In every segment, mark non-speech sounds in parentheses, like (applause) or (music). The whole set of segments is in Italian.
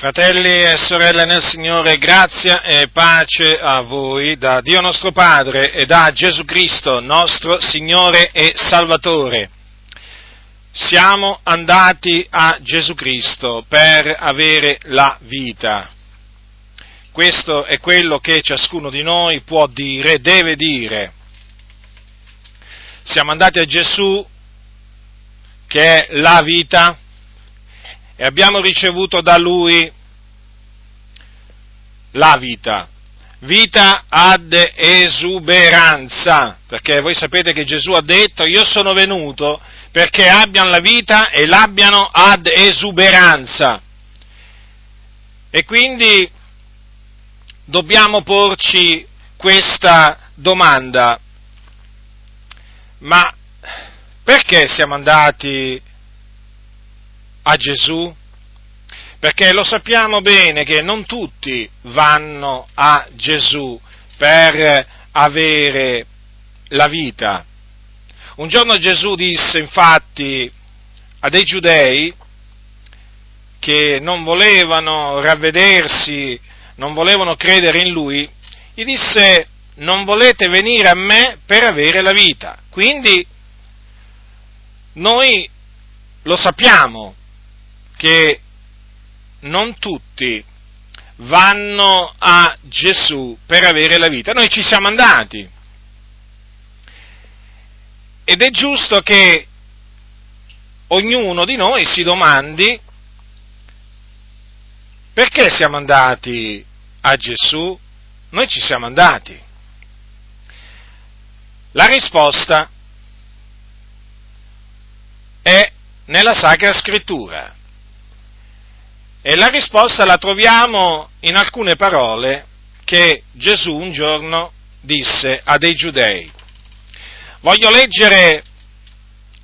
Fratelli e sorelle nel Signore, grazia e pace a voi da Dio nostro Padre e da Gesù Cristo, nostro Signore e Salvatore. Siamo andati a Gesù Cristo per avere la vita. Questo è quello che ciascuno di noi può dire, deve dire. Siamo andati a Gesù, che è la vita, e abbiamo ricevuto da lui la vita, vita ad esuberanza, perché voi sapete che Gesù ha detto io sono venuto perché abbiano la vita e l'abbiano ad esuberanza. E quindi dobbiamo porci questa domanda, ma perché siamo andati a Gesù? Perché lo sappiamo bene che non tutti vanno a Gesù per avere la vita. Un giorno Gesù disse infatti a dei giudei che non volevano ravvedersi, non volevano credere in lui, gli disse non volete venire a me per avere la vita. Quindi noi lo sappiamo che non tutti vanno a Gesù per avere la vita. Noi ci siamo andati. Ed è giusto che ognuno di noi si domandi perché siamo andati a Gesù? Noi ci siamo andati. La risposta è nella Sacra Scrittura. E la risposta la troviamo in alcune parole che Gesù un giorno disse a dei giudei. Voglio leggere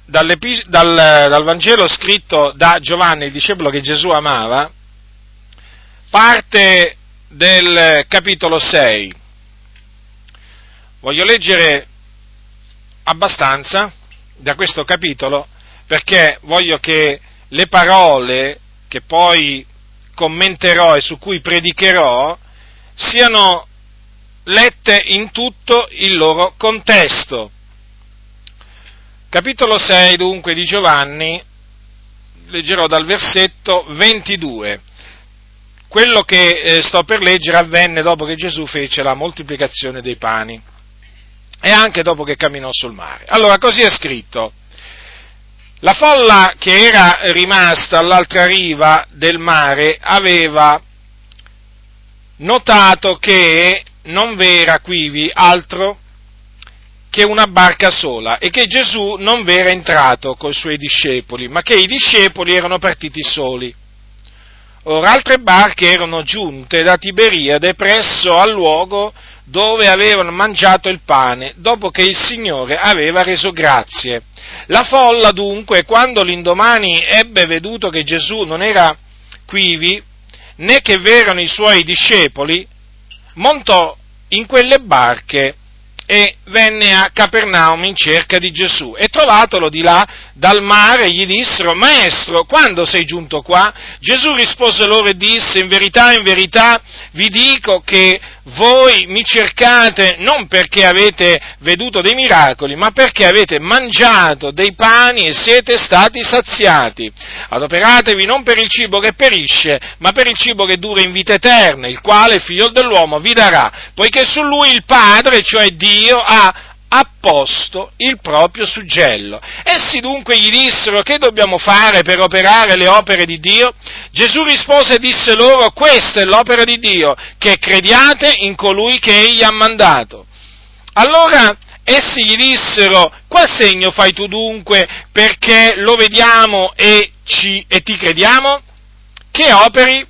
dal, dal, Vangelo scritto da Giovanni, il discepolo che Gesù amava, parte del capitolo 6. Voglio leggere abbastanza da questo capitolo perché voglio che le parole che poi commenterò e su cui predicherò siano lette in tutto il loro contesto. Capitolo 6 dunque di Giovanni, leggerò dal versetto 22. Quello che eh, sto per leggere avvenne dopo che Gesù fece la moltiplicazione dei pani e anche dopo che camminò sul mare. Allora, così è scritto. La folla che era rimasta all'altra riva del mare aveva notato che non v'era quivi altro che una barca sola e che Gesù non v'era entrato coi suoi discepoli, ma che i discepoli erano partiti soli. Ora altre barche erano giunte da Tiberiade presso al luogo dove avevano mangiato il pane, dopo che il Signore aveva reso grazie. La folla dunque, quando l'indomani ebbe veduto che Gesù non era quivi, né che v'erano i suoi discepoli, montò in quelle barche e venne a Capernaum in cerca di Gesù e trovatolo di là dal mare gli dissero Maestro, quando sei giunto qua? Gesù rispose loro e disse in verità, in verità vi dico che voi mi cercate non perché avete veduto dei miracoli, ma perché avete mangiato dei pani e siete stati saziati. Adoperatevi non per il cibo che perisce, ma per il cibo che dura in vita eterna, il quale figlio dell'uomo vi darà, poiché su lui il Padre, cioè Dio, ha apposto il proprio suggello. Essi dunque gli dissero che dobbiamo fare per operare le opere di Dio? Gesù rispose e disse loro questa è l'opera di Dio, che crediate in colui che egli ha mandato. Allora essi gli dissero qual segno fai tu dunque perché lo vediamo e, ci, e ti crediamo? Che operi?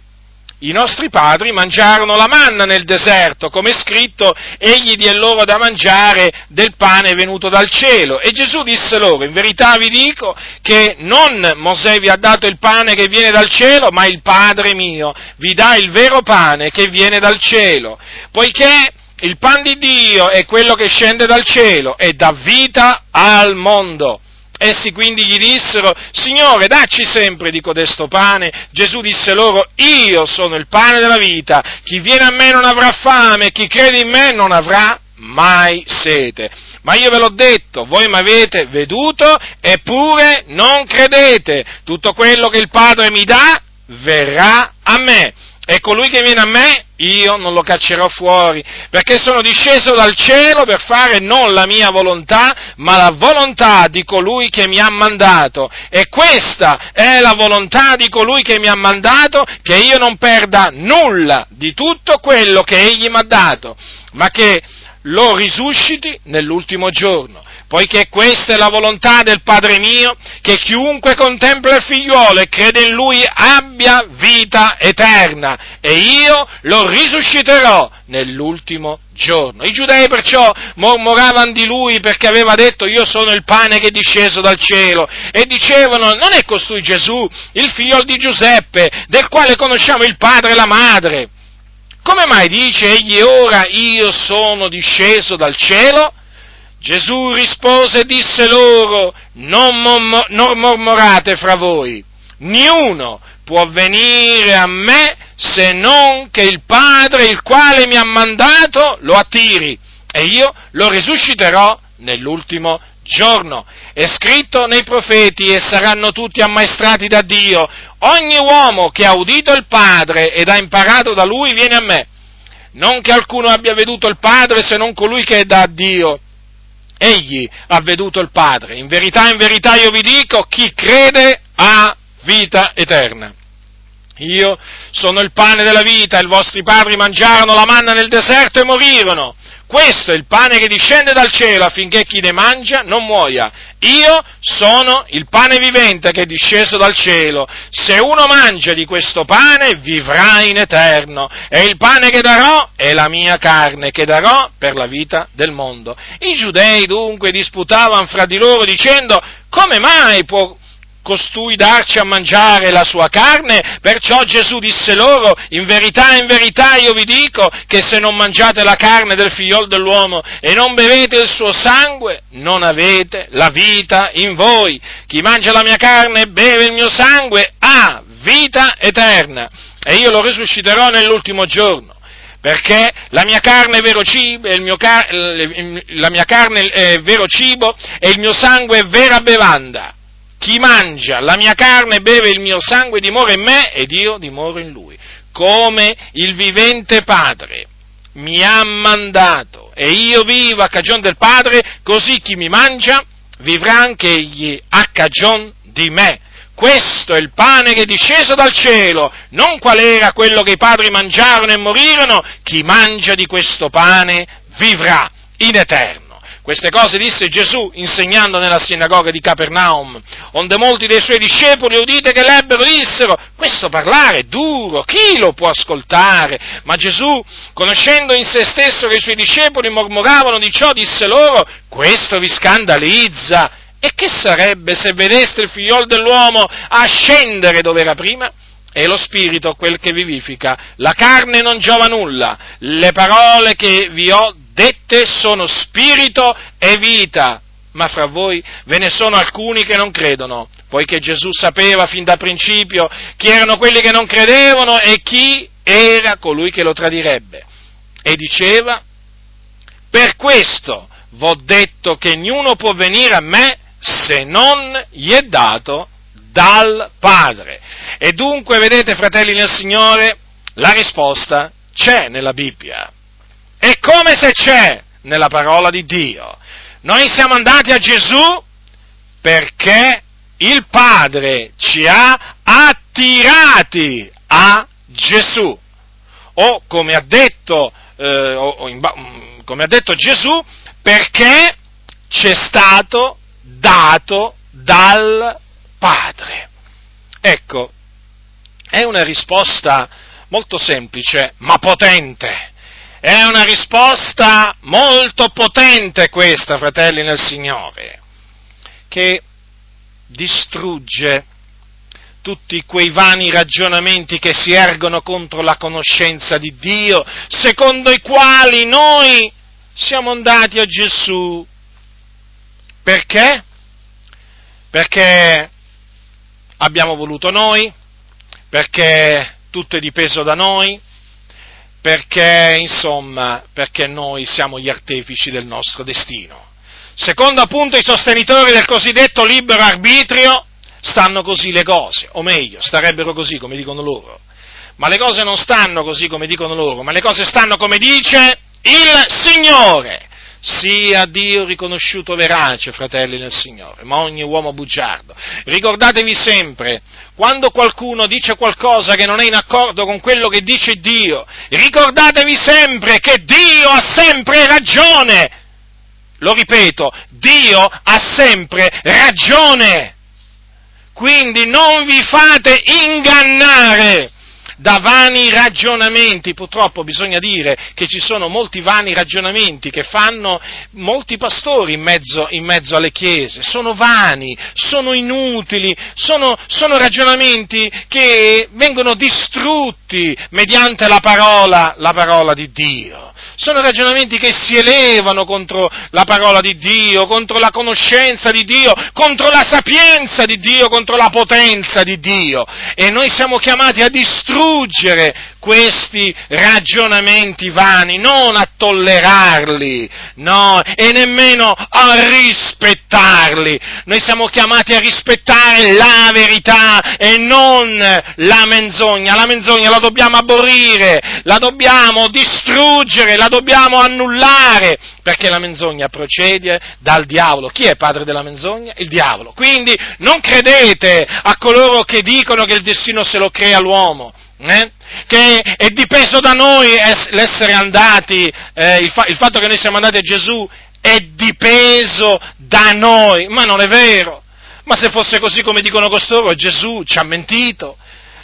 I nostri padri mangiarono la manna nel deserto, come è scritto, egli diè loro da mangiare del pane venuto dal cielo. E Gesù disse loro, in verità vi dico che non Mosè vi ha dato il pane che viene dal cielo, ma il Padre mio vi dà il vero pane che viene dal cielo, poiché il pan di Dio è quello che scende dal cielo e dà vita al mondo. Essi quindi gli dissero, Signore, dacci sempre di codesto pane. Gesù disse loro, io sono il pane della vita, chi viene a me non avrà fame, chi crede in me non avrà mai sete. Ma io ve l'ho detto, voi mi avete veduto eppure non credete. Tutto quello che il Padre mi dà verrà a me e colui che viene a me, io non lo caccerò fuori, perché sono disceso dal cielo per fare non la mia volontà, ma la volontà di colui che mi ha mandato. E questa è la volontà di colui che mi ha mandato, che io non perda nulla di tutto quello che egli mi ha dato, ma che lo risusciti nell'ultimo giorno poiché questa è la volontà del Padre mio, che chiunque contempla il figliuolo e crede in lui abbia vita eterna, e io lo risusciterò nell'ultimo giorno. I giudei perciò mormoravano di lui perché aveva detto io sono il pane che è disceso dal cielo, e dicevano non è costui Gesù, il figlio di Giuseppe, del quale conosciamo il padre e la madre. Come mai dice egli ora io sono disceso dal cielo? Gesù rispose e disse loro, non, mom- non mormorate fra voi, niuno può venire a me se non che il Padre, il quale mi ha mandato, lo attiri e io lo risusciterò nell'ultimo giorno. È scritto nei profeti e saranno tutti ammaestrati da Dio. Ogni uomo che ha udito il Padre ed ha imparato da lui viene a me. Non che alcuno abbia veduto il Padre se non colui che è da Dio egli ha veduto il Padre. In verità, in verità io vi dico, chi crede ha vita eterna. Io sono il pane della vita, i vostri padri mangiarono la manna nel deserto e morirono. Questo è il pane che discende dal cielo affinché chi ne mangia non muoia. Io sono il pane vivente che è disceso dal cielo. Se uno mangia di questo pane vivrà in eterno. E il pane che darò è la mia carne che darò per la vita del mondo. I giudei dunque disputavano fra di loro dicendo come mai può costui darci a mangiare la sua carne, perciò Gesù disse loro, in verità, in verità io vi dico che se non mangiate la carne del figliol dell'uomo e non bevete il suo sangue, non avete la vita in voi. Chi mangia la mia carne e beve il mio sangue ha vita eterna e io lo risusciterò nell'ultimo giorno perché la mia carne è vero cibo, car- la mia carne è vero cibo e il mio sangue è vera bevanda. Chi mangia la mia carne e beve il mio sangue dimora in me ed io dimoro in lui. Come il vivente Padre mi ha mandato e io vivo a cagion del Padre, così chi mi mangia vivrà anche egli a cagion di me. Questo è il pane che è disceso dal cielo, non qual era quello che i padri mangiarono e morirono, chi mangia di questo pane vivrà in eterno. Queste cose disse Gesù insegnando nella sinagoga di Capernaum, onde molti dei suoi discepoli udite che l'ebbero dissero, questo parlare è duro, chi lo può ascoltare? Ma Gesù, conoscendo in se stesso che i suoi discepoli mormoravano di ciò, disse loro, questo vi scandalizza. E che sarebbe se vedeste il figliol dell'uomo ascendere dove era prima? È lo spirito quel che vivifica, la carne non giova nulla, le parole che vi ho dette sono spirito e vita, ma fra voi ve ne sono alcuni che non credono, poiché Gesù sapeva fin da principio chi erano quelli che non credevano e chi era colui che lo tradirebbe. E diceva, per questo v'ho detto che ognuno può venire a me se non gli è dato dal Padre. E dunque, vedete, fratelli nel Signore, la risposta c'è nella Bibbia. È come se c'è nella parola di Dio. Noi siamo andati a Gesù perché il Padre ci ha attirati a Gesù. O come ha detto, eh, o, in, mm, come ha detto Gesù, perché ci è stato dato dal Padre. Ecco, è una risposta molto semplice, ma potente. È una risposta molto potente questa, fratelli nel Signore, che distrugge tutti quei vani ragionamenti che si ergono contro la conoscenza di Dio, secondo i quali noi siamo andati a Gesù. Perché? perché abbiamo voluto noi, perché tutto è dipeso da noi, perché, insomma, perché noi siamo gli artefici del nostro destino. Secondo appunto i sostenitori del cosiddetto libero arbitrio, stanno così le cose, o meglio, starebbero così come dicono loro. Ma le cose non stanno così come dicono loro, ma le cose stanno come dice il Signore. Sia Dio riconosciuto verace, fratelli nel Signore, ma ogni uomo bugiardo. Ricordatevi sempre, quando qualcuno dice qualcosa che non è in accordo con quello che dice Dio, ricordatevi sempre che Dio ha sempre ragione. Lo ripeto, Dio ha sempre ragione. Quindi non vi fate ingannare da vani ragionamenti. Purtroppo bisogna dire che ci sono molti vani ragionamenti che fanno molti pastori in mezzo, in mezzo alle chiese. Sono vani, sono inutili, sono, sono ragionamenti che vengono distrutti mediante la parola, la parola di Dio sono ragionamenti che si elevano contro la parola di Dio, contro la conoscenza di Dio, contro la sapienza di Dio, contro la potenza di Dio. E noi siamo chiamati a distruggere distruggere questi ragionamenti vani, non a tollerarli, no, e nemmeno a rispettarli. Noi siamo chiamati a rispettare la verità e non la menzogna. La menzogna la dobbiamo aborrire, la dobbiamo distruggere, la dobbiamo annullare, perché la menzogna procede dal diavolo. Chi è padre della menzogna? Il diavolo. Quindi non credete a coloro che dicono che il destino se lo crea l'uomo. Eh? Che è dipeso da noi l'essere andati, eh, il, fa, il fatto che noi siamo andati a Gesù è dipeso da noi, ma non è vero. Ma se fosse così come dicono costoro, Gesù ci ha mentito.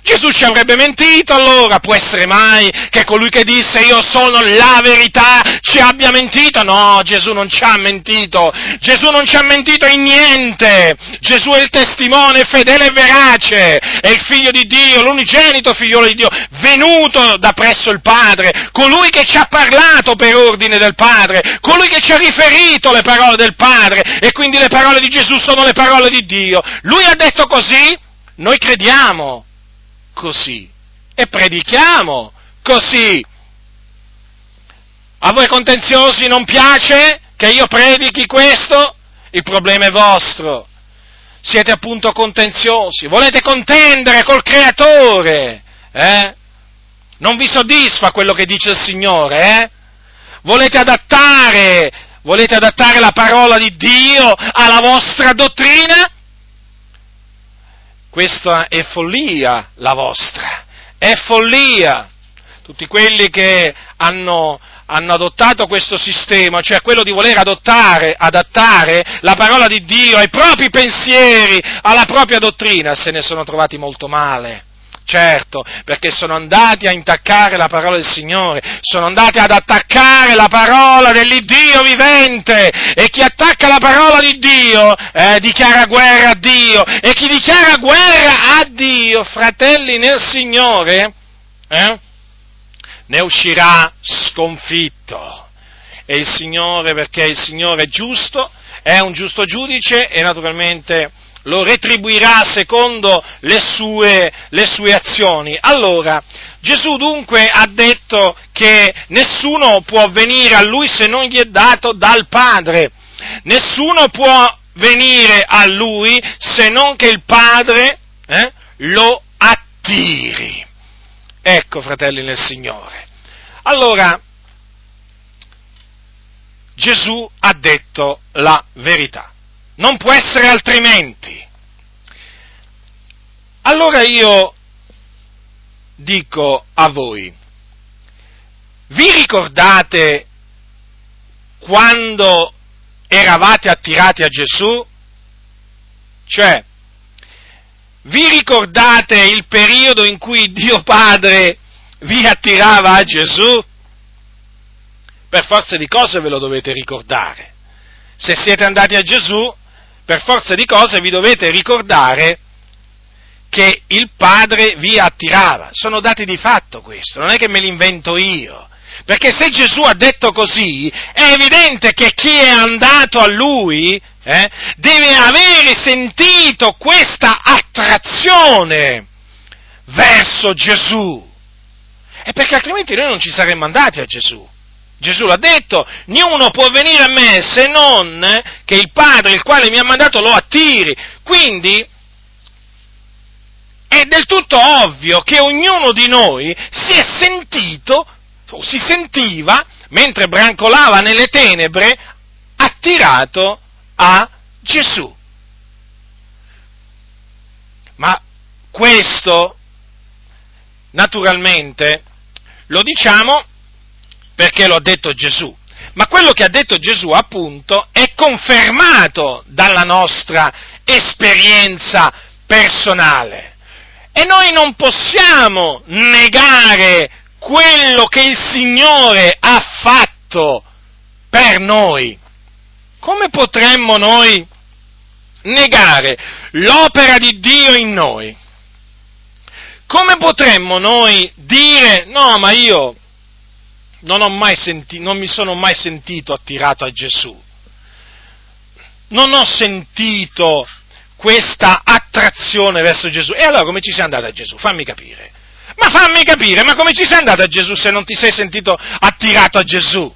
Gesù ci avrebbe mentito allora, può essere mai che colui che disse io sono la verità ci abbia mentito? No, Gesù non ci ha mentito, Gesù non ci ha mentito in niente, Gesù è il testimone fedele e verace, è il figlio di Dio, l'unigenito figliolo di Dio, venuto da presso il Padre, colui che ci ha parlato per ordine del Padre, colui che ci ha riferito le parole del Padre. E quindi le parole di Gesù sono le parole di Dio. Lui ha detto così, noi crediamo così e predichiamo così. A voi contenziosi non piace che io predichi questo? Il problema è vostro. Siete appunto contenziosi, volete contendere col creatore, eh? Non vi soddisfa quello che dice il Signore, eh? Volete adattare, volete adattare la parola di Dio alla vostra dottrina? Questa è follia la vostra, è follia. Tutti quelli che hanno, hanno adottato questo sistema, cioè quello di voler adottare, adattare la parola di Dio ai propri pensieri, alla propria dottrina, se ne sono trovati molto male certo, perché sono andati a intaccare la parola del Signore, sono andati ad attaccare la parola dell'Iddio vivente e chi attacca la parola di Dio eh, dichiara guerra a Dio e chi dichiara guerra a Dio, fratelli nel Signore, eh, ne uscirà sconfitto. E il Signore, perché il Signore è giusto, è un giusto giudice e naturalmente lo retribuirà secondo le sue, le sue azioni. Allora, Gesù dunque ha detto che nessuno può venire a lui se non gli è dato dal Padre. Nessuno può venire a lui se non che il Padre eh, lo attiri. Ecco, fratelli nel Signore. Allora, Gesù ha detto la verità. Non può essere altrimenti. Allora io dico a voi, vi ricordate quando eravate attirati a Gesù? Cioè, vi ricordate il periodo in cui Dio Padre vi attirava a Gesù? Per forza di cose ve lo dovete ricordare. Se siete andati a Gesù, per forza di cose vi dovete ricordare che il Padre vi attirava. Sono dati di fatto questo, non è che me li invento io. Perché se Gesù ha detto così, è evidente che chi è andato a Lui eh, deve avere sentito questa attrazione verso Gesù. E perché altrimenti noi non ci saremmo andati a Gesù. Gesù l'ha detto, niuno può venire a me se non che il Padre, il quale mi ha mandato, lo attiri. Quindi è del tutto ovvio che ognuno di noi si è sentito, o si sentiva, mentre brancolava nelle tenebre, attirato a Gesù. Ma questo, naturalmente, lo diciamo perché lo ha detto Gesù. Ma quello che ha detto Gesù, appunto, è confermato dalla nostra esperienza personale. E noi non possiamo negare quello che il Signore ha fatto per noi. Come potremmo noi negare l'opera di Dio in noi? Come potremmo noi dire no, ma io non, senti, non mi sono mai sentito attirato a Gesù. Non ho sentito questa attrazione verso Gesù. E allora come ci sei andato a Gesù? Fammi capire. Ma fammi capire, ma come ci sei andato a Gesù se non ti sei sentito attirato a Gesù?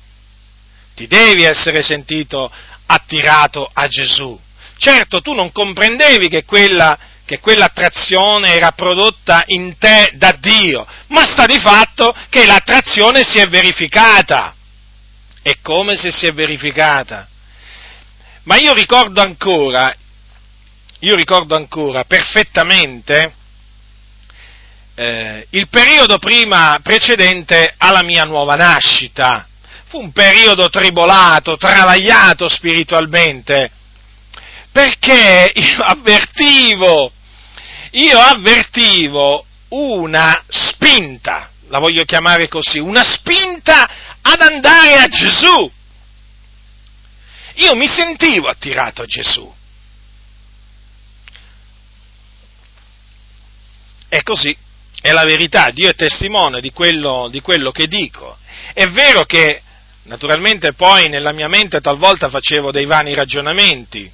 Ti devi essere sentito attirato a Gesù. Certo, tu non comprendevi che quella che quell'attrazione era prodotta in te da Dio, ma sta di fatto che l'attrazione si è verificata. E come se si è verificata? Ma io ricordo ancora, io ricordo ancora perfettamente eh, il periodo prima precedente alla mia nuova nascita. Fu un periodo tribolato, travagliato spiritualmente, perché io avvertivo io avvertivo una spinta, la voglio chiamare così, una spinta ad andare a Gesù. Io mi sentivo attirato a Gesù. È così, è la verità, Dio è testimone di quello, di quello che dico. È vero che naturalmente poi nella mia mente talvolta facevo dei vani ragionamenti,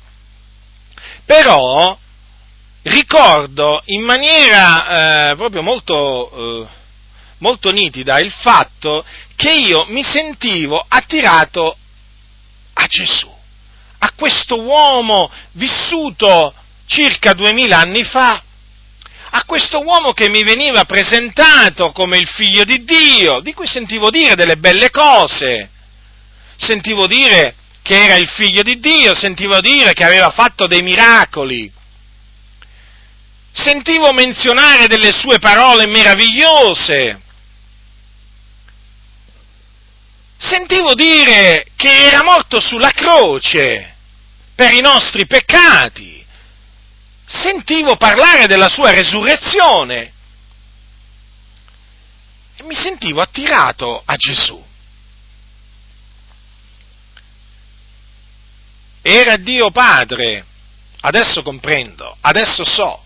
però ricordo in maniera eh, proprio molto, eh, molto nitida il fatto che io mi sentivo attirato a Gesù, a questo uomo vissuto circa duemila anni fa, a questo uomo che mi veniva presentato come il figlio di Dio, di cui sentivo dire delle belle cose, sentivo dire che era il figlio di Dio, sentivo dire che aveva fatto dei miracoli, sentivo menzionare delle sue parole meravigliose, sentivo dire che era morto sulla croce per i nostri peccati, sentivo parlare della sua resurrezione. E mi sentivo attirato a Gesù. Era Dio Padre, adesso comprendo, adesso so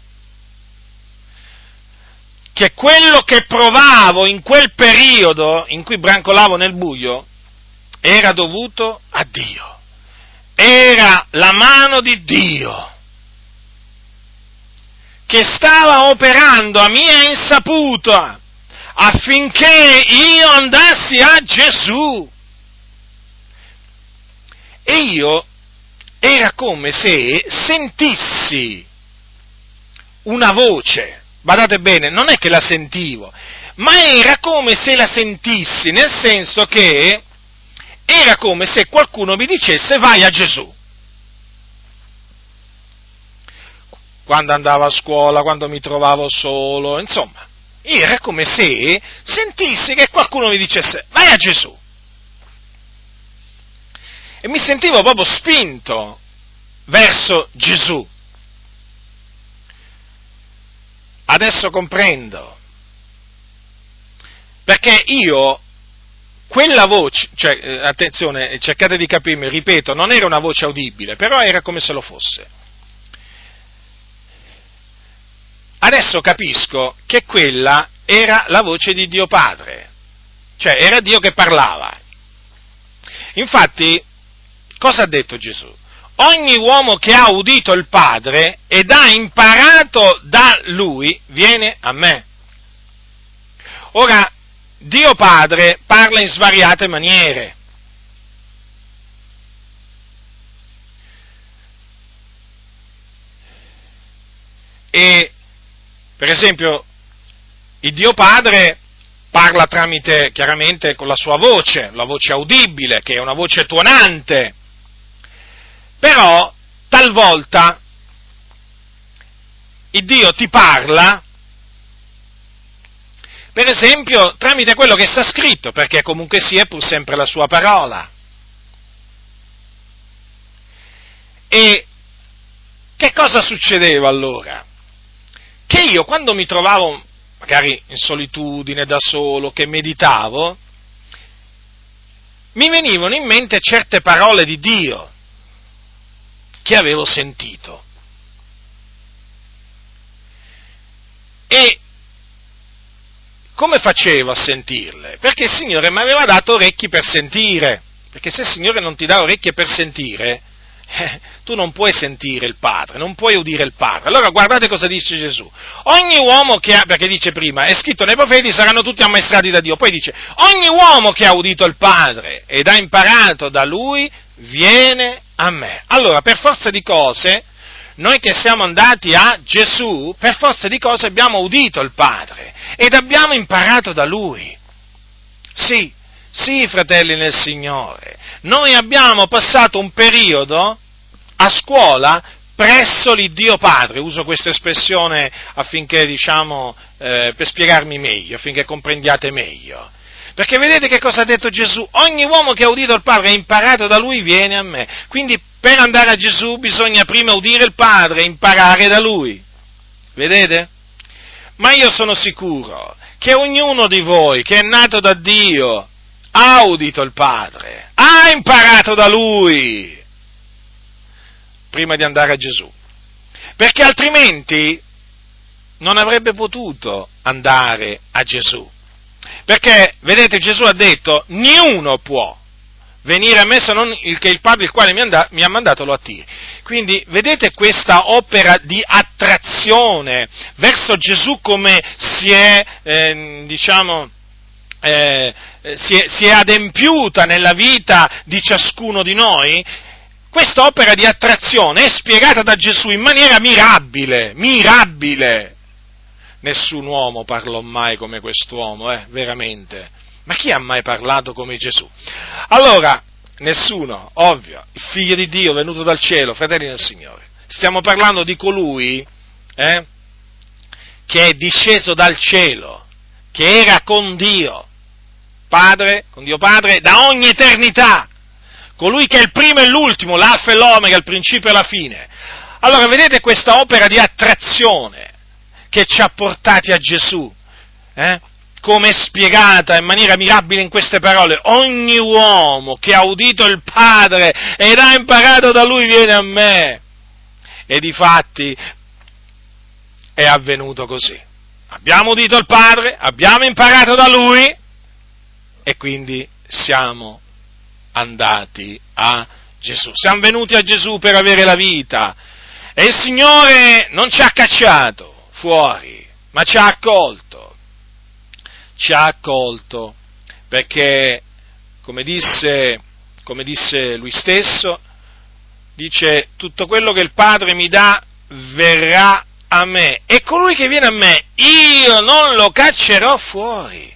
che quello che provavo in quel periodo in cui brancolavo nel buio era dovuto a Dio. Era la mano di Dio che stava operando a mia insaputa affinché io andassi a Gesù. E io era come se sentissi una voce badate bene, non è che la sentivo, ma era come se la sentissi, nel senso che era come se qualcuno mi dicesse vai a Gesù. Quando andavo a scuola, quando mi trovavo solo, insomma, era come se sentissi che qualcuno mi dicesse vai a Gesù. E mi sentivo proprio spinto verso Gesù. Adesso comprendo. Perché io, quella voce, cioè, eh, attenzione, cercate di capirmi, ripeto, non era una voce audibile, però era come se lo fosse. Adesso capisco che quella era la voce di Dio Padre, cioè era Dio che parlava. Infatti, cosa ha detto Gesù? Ogni uomo che ha udito il Padre ed ha imparato da Lui viene a me. Ora, Dio Padre parla in svariate maniere. E, per esempio, il Dio Padre parla tramite, chiaramente, con la sua voce, la voce audibile, che è una voce tuonante, però talvolta il Dio ti parla, per esempio, tramite quello che sta scritto, perché comunque sia pur sempre la sua parola. E che cosa succedeva allora? Che io quando mi trovavo magari in solitudine, da solo, che meditavo, mi venivano in mente certe parole di Dio che avevo sentito. E come facevo a sentirle? Perché il Signore mi aveva dato orecchi per sentire, perché se il Signore non ti dà orecchie per sentire, eh, tu non puoi sentire il Padre, non puoi udire il Padre. Allora guardate cosa dice Gesù. Ogni uomo che ha, perché dice prima, è scritto nei profeti saranno tutti ammaestrati da Dio, poi dice, ogni uomo che ha udito il Padre ed ha imparato da Lui viene a me. Allora, per forza di cose, noi che siamo andati a Gesù, per forza di cose abbiamo udito il Padre ed abbiamo imparato da Lui. Sì, sì, fratelli nel Signore, noi abbiamo passato un periodo a scuola presso l'Iddio Padre, uso questa espressione affinché, diciamo, eh, per spiegarmi meglio, affinché comprendiate meglio. Perché vedete che cosa ha detto Gesù? Ogni uomo che ha udito il Padre e imparato da lui viene a me. Quindi per andare a Gesù bisogna prima udire il Padre e imparare da lui. Vedete? Ma io sono sicuro che ognuno di voi che è nato da Dio ha udito il Padre, ha imparato da Lui, prima di andare a Gesù. Perché altrimenti non avrebbe potuto andare a Gesù. Perché, vedete, Gesù ha detto, niuno può venire a me se non il che il Padre il quale mi, and- mi ha mandato lo attiri. Quindi vedete questa opera di attrazione verso Gesù come si è, eh, diciamo, eh, si, è, si è adempiuta nella vita di ciascuno di noi, questa opera di attrazione è spiegata da Gesù in maniera mirabile, mirabile. Nessun uomo parlò mai come quest'uomo, eh, veramente. Ma chi ha mai parlato come Gesù? Allora, nessuno, ovvio, il figlio di Dio venuto dal cielo, fratelli del Signore. Stiamo parlando di colui eh, che è disceso dal cielo, che era con Dio, Padre, con Dio Padre, da ogni eternità. Colui che è il primo e l'ultimo, l'alfa e l'omega, il principio e la fine. Allora vedete questa opera di attrazione che ci ha portati a Gesù, eh? come è spiegata in maniera mirabile in queste parole, ogni uomo che ha udito il Padre ed ha imparato da lui viene a me. E di fatti è avvenuto così. Abbiamo udito il Padre, abbiamo imparato da lui e quindi siamo andati a Gesù. Siamo venuti a Gesù per avere la vita e il Signore non ci ha cacciato fuori, ma ci ha accolto. Ci ha accolto perché, come disse, come disse lui stesso, dice tutto quello che il Padre mi dà verrà a me e colui che viene a me io non lo caccerò fuori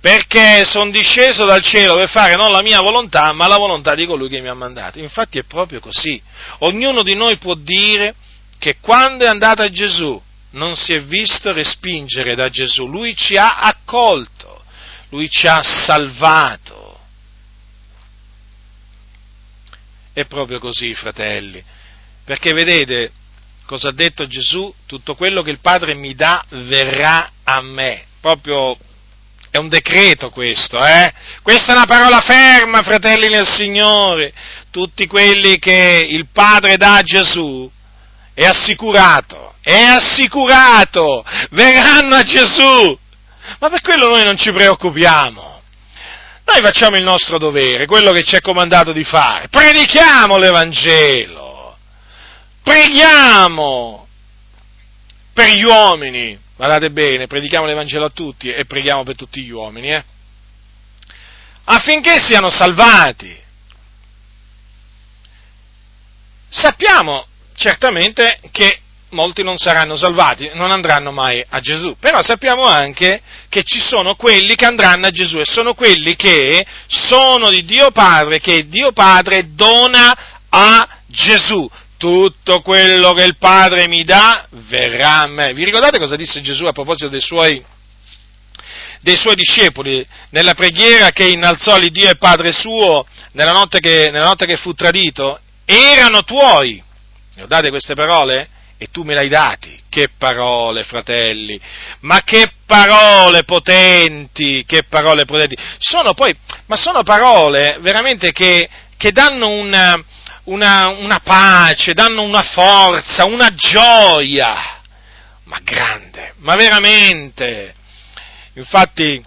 perché sono disceso dal cielo per fare non la mia volontà, ma la volontà di colui che mi ha mandato. Infatti è proprio così. Ognuno di noi può dire che quando è andato a Gesù non si è visto respingere da Gesù, lui ci ha accolto, lui ci ha salvato. È proprio così, fratelli, perché vedete cosa ha detto Gesù? Tutto quello che il Padre mi dà verrà a me, proprio è un decreto questo, eh? Questa è una parola ferma, fratelli nel Signore. Tutti quelli che il Padre dà a Gesù è assicurato, è assicurato, verranno a Gesù. Ma per quello noi non ci preoccupiamo. Noi facciamo il nostro dovere, quello che ci è comandato di fare. Predichiamo l'Evangelo. Preghiamo per gli uomini. Guardate bene, predichiamo l'Evangelo a tutti e preghiamo per tutti gli uomini, eh? Affinché siano salvati. Sappiamo certamente che molti non saranno salvati, non andranno mai a Gesù, però sappiamo anche che ci sono quelli che andranno a Gesù e sono quelli che sono di Dio Padre, che Dio Padre dona a Gesù. Tutto quello che il Padre mi dà verrà a me. Vi ricordate cosa disse Gesù a proposito dei suoi, dei suoi discepoli nella preghiera che innalzò l'Iddio e Padre suo nella notte che, nella notte che fu tradito? Erano tuoi. Ricordate queste parole? e tu me l'hai dati. Che parole, fratelli, ma che parole potenti, che parole potenti. Sono poi, ma sono parole veramente che, che danno una, una, una pace, danno una forza, una gioia, ma grande, ma veramente. Infatti,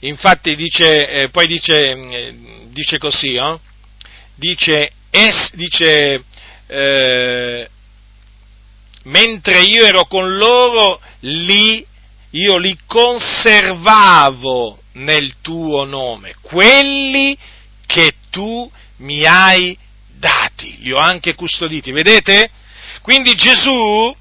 infatti dice, eh, poi dice, eh, dice così, eh? dice, es, dice eh, mentre io ero con loro, li, io li conservavo nel tuo nome, quelli che tu mi hai dati, li ho anche custoditi, vedete? Quindi Gesù,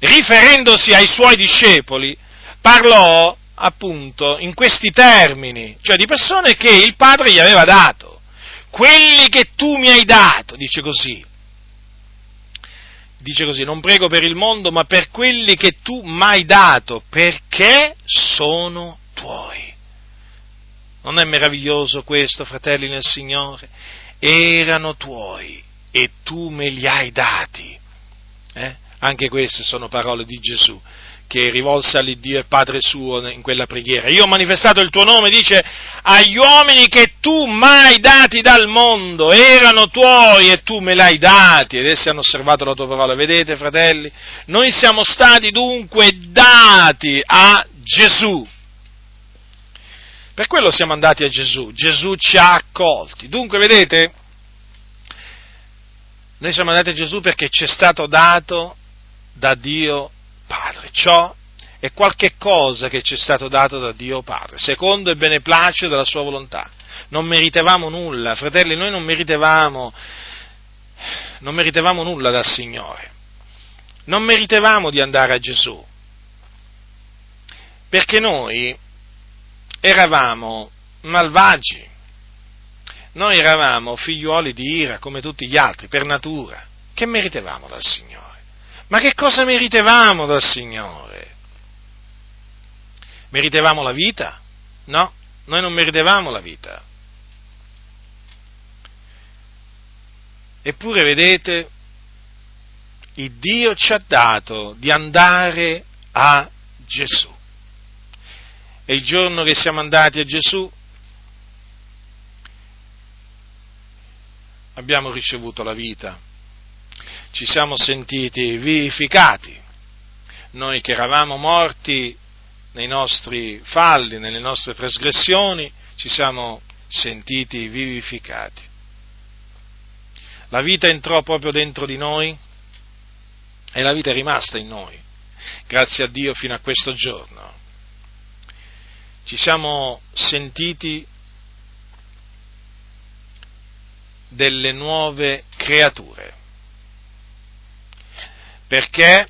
riferendosi ai suoi discepoli, parlò appunto in questi termini, cioè di persone che il Padre gli aveva dato, quelli che tu mi hai dato, dice così, dice così, non prego per il mondo, ma per quelli che tu mi hai dato, perché sono tuoi. Non è meraviglioso questo, fratelli nel Signore? Erano tuoi e tu me li hai dati. Eh? Anche queste sono parole di Gesù che rivolse all'Iddio e Padre suo in quella preghiera. Io ho manifestato il tuo nome, dice, agli uomini che tu mai dati dal mondo, erano tuoi e tu me l'hai dati ed essi hanno osservato la tua parola. Vedete, fratelli? Noi siamo stati dunque dati a Gesù. Per quello siamo andati a Gesù. Gesù ci ha accolti. Dunque, vedete? Noi siamo andati a Gesù perché ci è stato dato da Dio Padre. Ciò è qualche cosa che ci è stato dato da Dio Padre, secondo il beneplacito della sua volontà. Non meritevamo nulla, fratelli, noi non meritevamo, non meritevamo nulla dal Signore. Non meritevamo di andare a Gesù. Perché noi eravamo malvagi. Noi eravamo figliuoli di ira come tutti gli altri, per natura. Che meritevamo dal Signore? Ma che cosa meritevamo dal Signore? Meritevamo la vita? No, noi non meritevamo la vita. Eppure, vedete, il Dio ci ha dato di andare a Gesù. E il giorno che siamo andati a Gesù abbiamo ricevuto la vita ci siamo sentiti vivificati. Noi che eravamo morti nei nostri falli, nelle nostre trasgressioni, ci siamo sentiti vivificati. La vita entrò proprio dentro di noi e la vita è rimasta in noi, grazie a Dio fino a questo giorno. Ci siamo sentiti delle nuove creature perché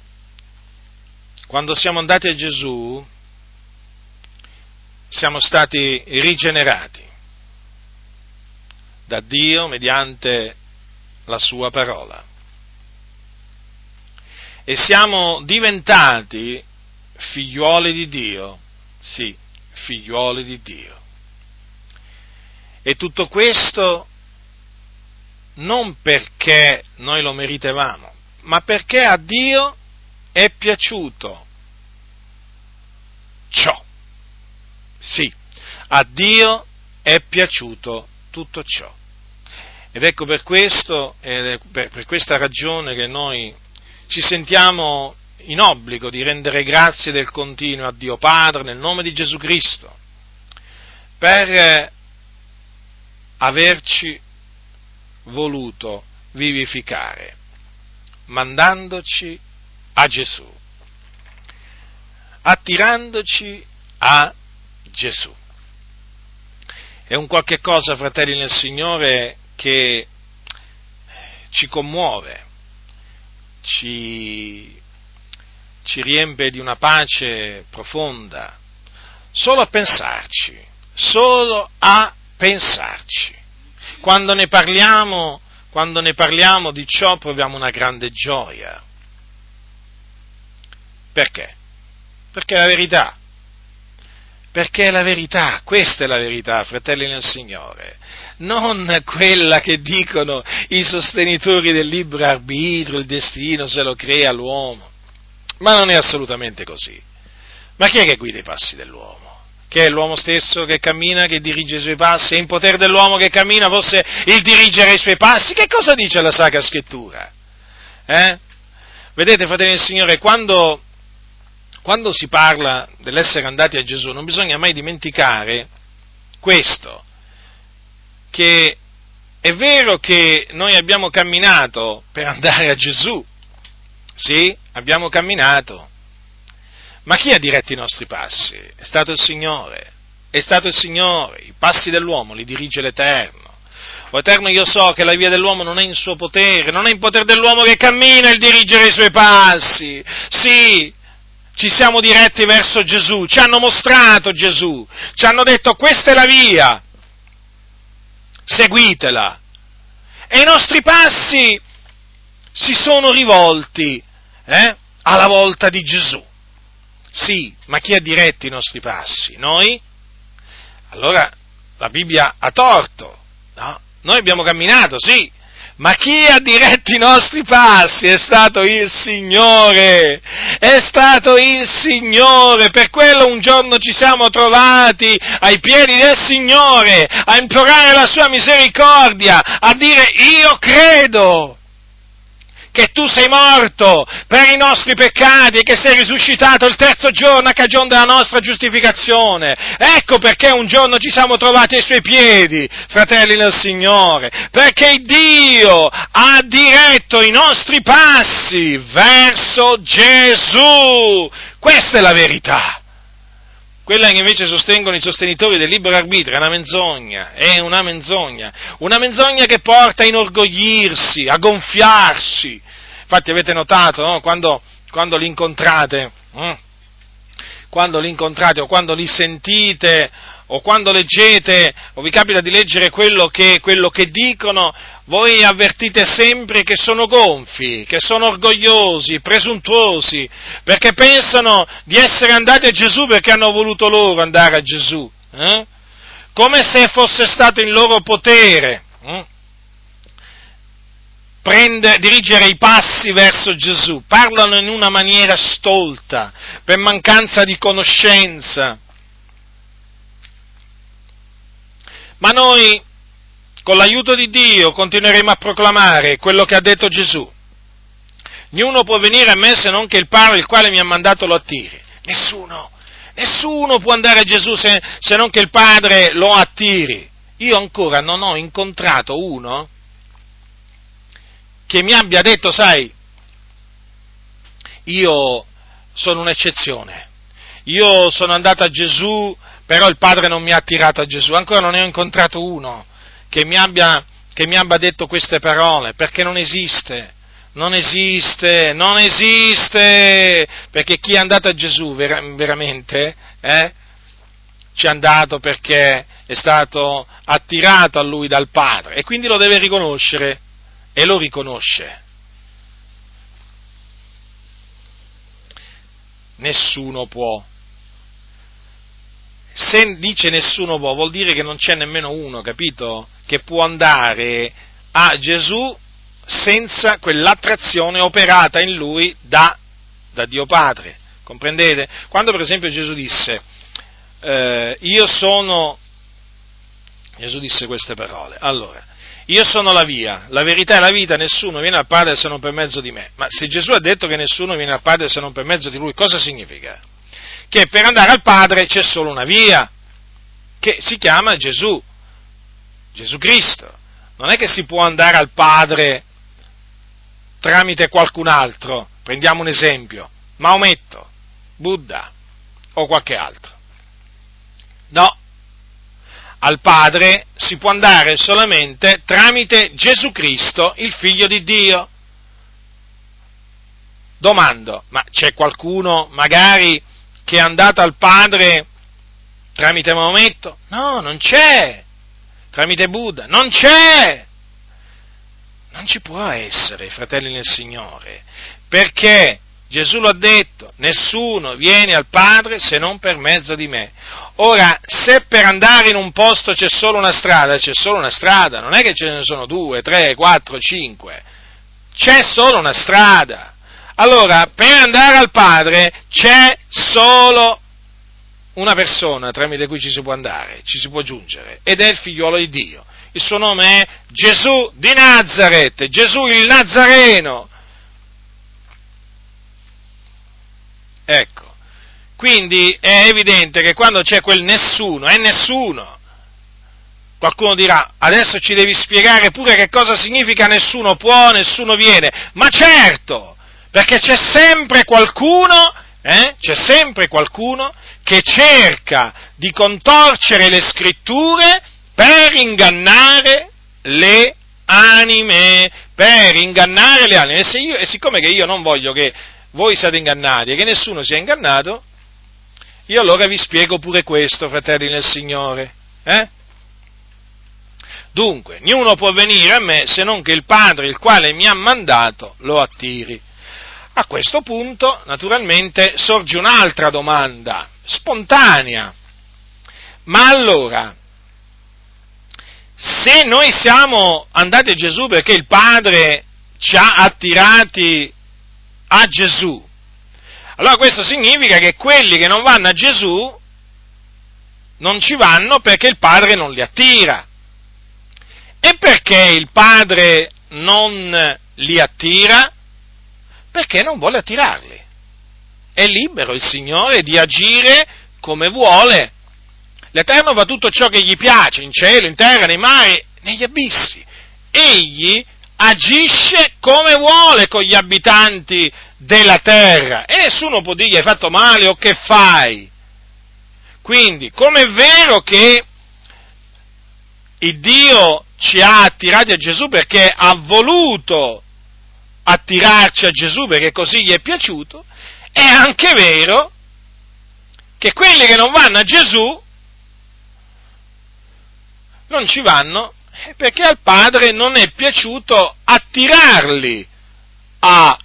quando siamo andati a Gesù siamo stati rigenerati da Dio mediante la sua parola e siamo diventati figliuoli di Dio, sì, figliuoli di Dio. E tutto questo non perché noi lo meritevamo, ma perché a Dio è piaciuto ciò. Sì, a Dio è piaciuto tutto ciò. Ed ecco per questo, per, questa ragione che noi ci sentiamo in obbligo di rendere grazie del continuo a Dio Padre nel nome di Gesù Cristo, per averci voluto vivificare, mandandoci a Gesù, attirandoci a Gesù. È un qualche cosa, fratelli nel Signore, che ci commuove, ci, ci riempie di una pace profonda, solo a pensarci, solo a pensarci. Quando ne parliamo, quando ne parliamo di ciò proviamo una grande gioia. Perché? Perché è la verità. Perché è la verità, questa è la verità, fratelli nel Signore, non quella che dicono i sostenitori del libero arbitrio, il destino se lo crea l'uomo. Ma non è assolutamente così. Ma chi è che guida i passi dell'uomo? Che è l'uomo stesso che cammina, che dirige i suoi passi? È in potere dell'uomo che cammina forse il dirigere i suoi passi? Che cosa dice la Sacra Scrittura? Eh? Vedete, fratelli del Signore, quando, quando si parla dell'essere andati a Gesù, non bisogna mai dimenticare questo, che è vero che noi abbiamo camminato per andare a Gesù, sì, abbiamo camminato, ma chi ha diretto i nostri passi? È stato il Signore, è stato il Signore, i passi dell'uomo li dirige l'Eterno. O Eterno, io so che la via dell'uomo non è in suo potere, non è in potere dell'uomo che cammina il dirigere i suoi passi. Sì, ci siamo diretti verso Gesù, ci hanno mostrato Gesù, ci hanno detto questa è la via, seguitela. E i nostri passi si sono rivolti eh, alla volta di Gesù. Sì, ma chi ha diretto i nostri passi? Noi? Allora la Bibbia ha torto, no? Noi abbiamo camminato, sì, ma chi ha diretto i nostri passi è stato il Signore, è stato il Signore, per quello un giorno ci siamo trovati ai piedi del Signore a implorare la sua misericordia, a dire io credo, che tu sei morto per i nostri peccati e che sei risuscitato il terzo giorno a cagione della nostra giustificazione. Ecco perché un giorno ci siamo trovati ai suoi piedi, fratelli del Signore, perché Dio ha diretto i nostri passi verso Gesù. Questa è la verità. Quella che invece sostengono i sostenitori del libero arbitrio è una menzogna, è una menzogna, una menzogna che porta a inorgoglirsi, a gonfiarsi. Infatti avete notato, no? quando, quando, li incontrate, hm? quando li incontrate o quando li sentite o quando leggete o vi capita di leggere quello che, quello che dicono, voi avvertite sempre che sono gonfi, che sono orgogliosi, presuntuosi, perché pensano di essere andati a Gesù perché hanno voluto loro andare a Gesù, eh? come se fosse stato in loro potere eh? prendere, dirigere i passi verso Gesù, parlano in una maniera stolta, per mancanza di conoscenza. Ma noi con l'aiuto di Dio continueremo a proclamare quello che ha detto Gesù. Niuno può venire a me se non che il Padre il quale mi ha mandato lo attiri. Nessuno, nessuno può andare a Gesù se, se non che il Padre lo attiri. Io ancora non ho incontrato uno che mi abbia detto, sai, io sono un'eccezione, io sono andato a Gesù, però il Padre non mi ha attirato a Gesù, ancora non ne ho incontrato uno che mi abbia, che mi abbia detto queste parole, perché non esiste. Non esiste, non esiste, perché chi è andato a Gesù ver- veramente eh, ci è andato perché è stato attirato a lui dal Padre e quindi lo deve riconoscere e lo riconosce. Nessuno può se dice nessuno può, vuol dire che non c'è nemmeno uno, capito? Che può andare a Gesù senza quell'attrazione operata in lui da, da Dio Padre. Comprendete? Quando per esempio Gesù disse, eh, io sono, Gesù disse queste parole, allora, io sono la via, la verità e la vita, nessuno viene al Padre se non per mezzo di me. Ma se Gesù ha detto che nessuno viene al Padre se non per mezzo di lui, cosa significa? Che per andare al Padre c'è solo una via. che si chiama Gesù, Gesù Cristo. Non è che si può andare al Padre tramite qualcun altro, prendiamo un esempio, Maometto, Buddha o qualche altro. No, al Padre si può andare solamente tramite Gesù Cristo, il Figlio di Dio. Domando, ma c'è qualcuno magari che è andato al Padre tramite Maometto? No, non c'è. Tramite Buddha? Non c'è. Non ci può essere, fratelli nel Signore, perché Gesù lo ha detto, nessuno viene al Padre se non per mezzo di me. Ora, se per andare in un posto c'è solo una strada, c'è solo una strada, non è che ce ne sono due, tre, quattro, cinque, c'è solo una strada. Allora, per andare al Padre c'è solo una persona tramite cui ci si può andare, ci si può giungere, ed è il figliuolo di Dio. Il suo nome è Gesù di Nazareth, Gesù il Nazareno. Ecco, quindi è evidente che quando c'è quel nessuno, è nessuno. Qualcuno dirà, adesso ci devi spiegare pure che cosa significa nessuno può, nessuno viene. Ma certo, perché c'è sempre qualcuno, eh, c'è sempre qualcuno che cerca di contorcere le scritture per ingannare le anime, per ingannare le anime. E, io, e siccome che io non voglio che voi siate ingannati e che nessuno sia ingannato, io allora vi spiego pure questo, fratelli nel Signore. Eh? Dunque, niuno può venire a me se non che il Padre, il quale mi ha mandato, lo attiri. A questo punto, naturalmente, sorge un'altra domanda, spontanea. Ma allora, se noi siamo andati a Gesù perché il Padre ci ha attirati a Gesù. Allora questo significa che quelli che non vanno a Gesù non ci vanno perché il Padre non li attira. E perché il Padre non li attira? Perché non vuole attirarli. È libero il Signore di agire come vuole. L'Eterno fa tutto ciò che gli piace, in cielo, in terra, nei mari, negli abissi. Egli agisce come vuole con gli abitanti della terra e nessuno può dirgli hai fatto male o che fai. Quindi, come è vero che il Dio ci ha attirati a Gesù perché ha voluto attirarci a Gesù perché così gli è piaciuto, è anche vero che quelli che non vanno a Gesù non ci vanno perché al padre non è piaciuto attirarli a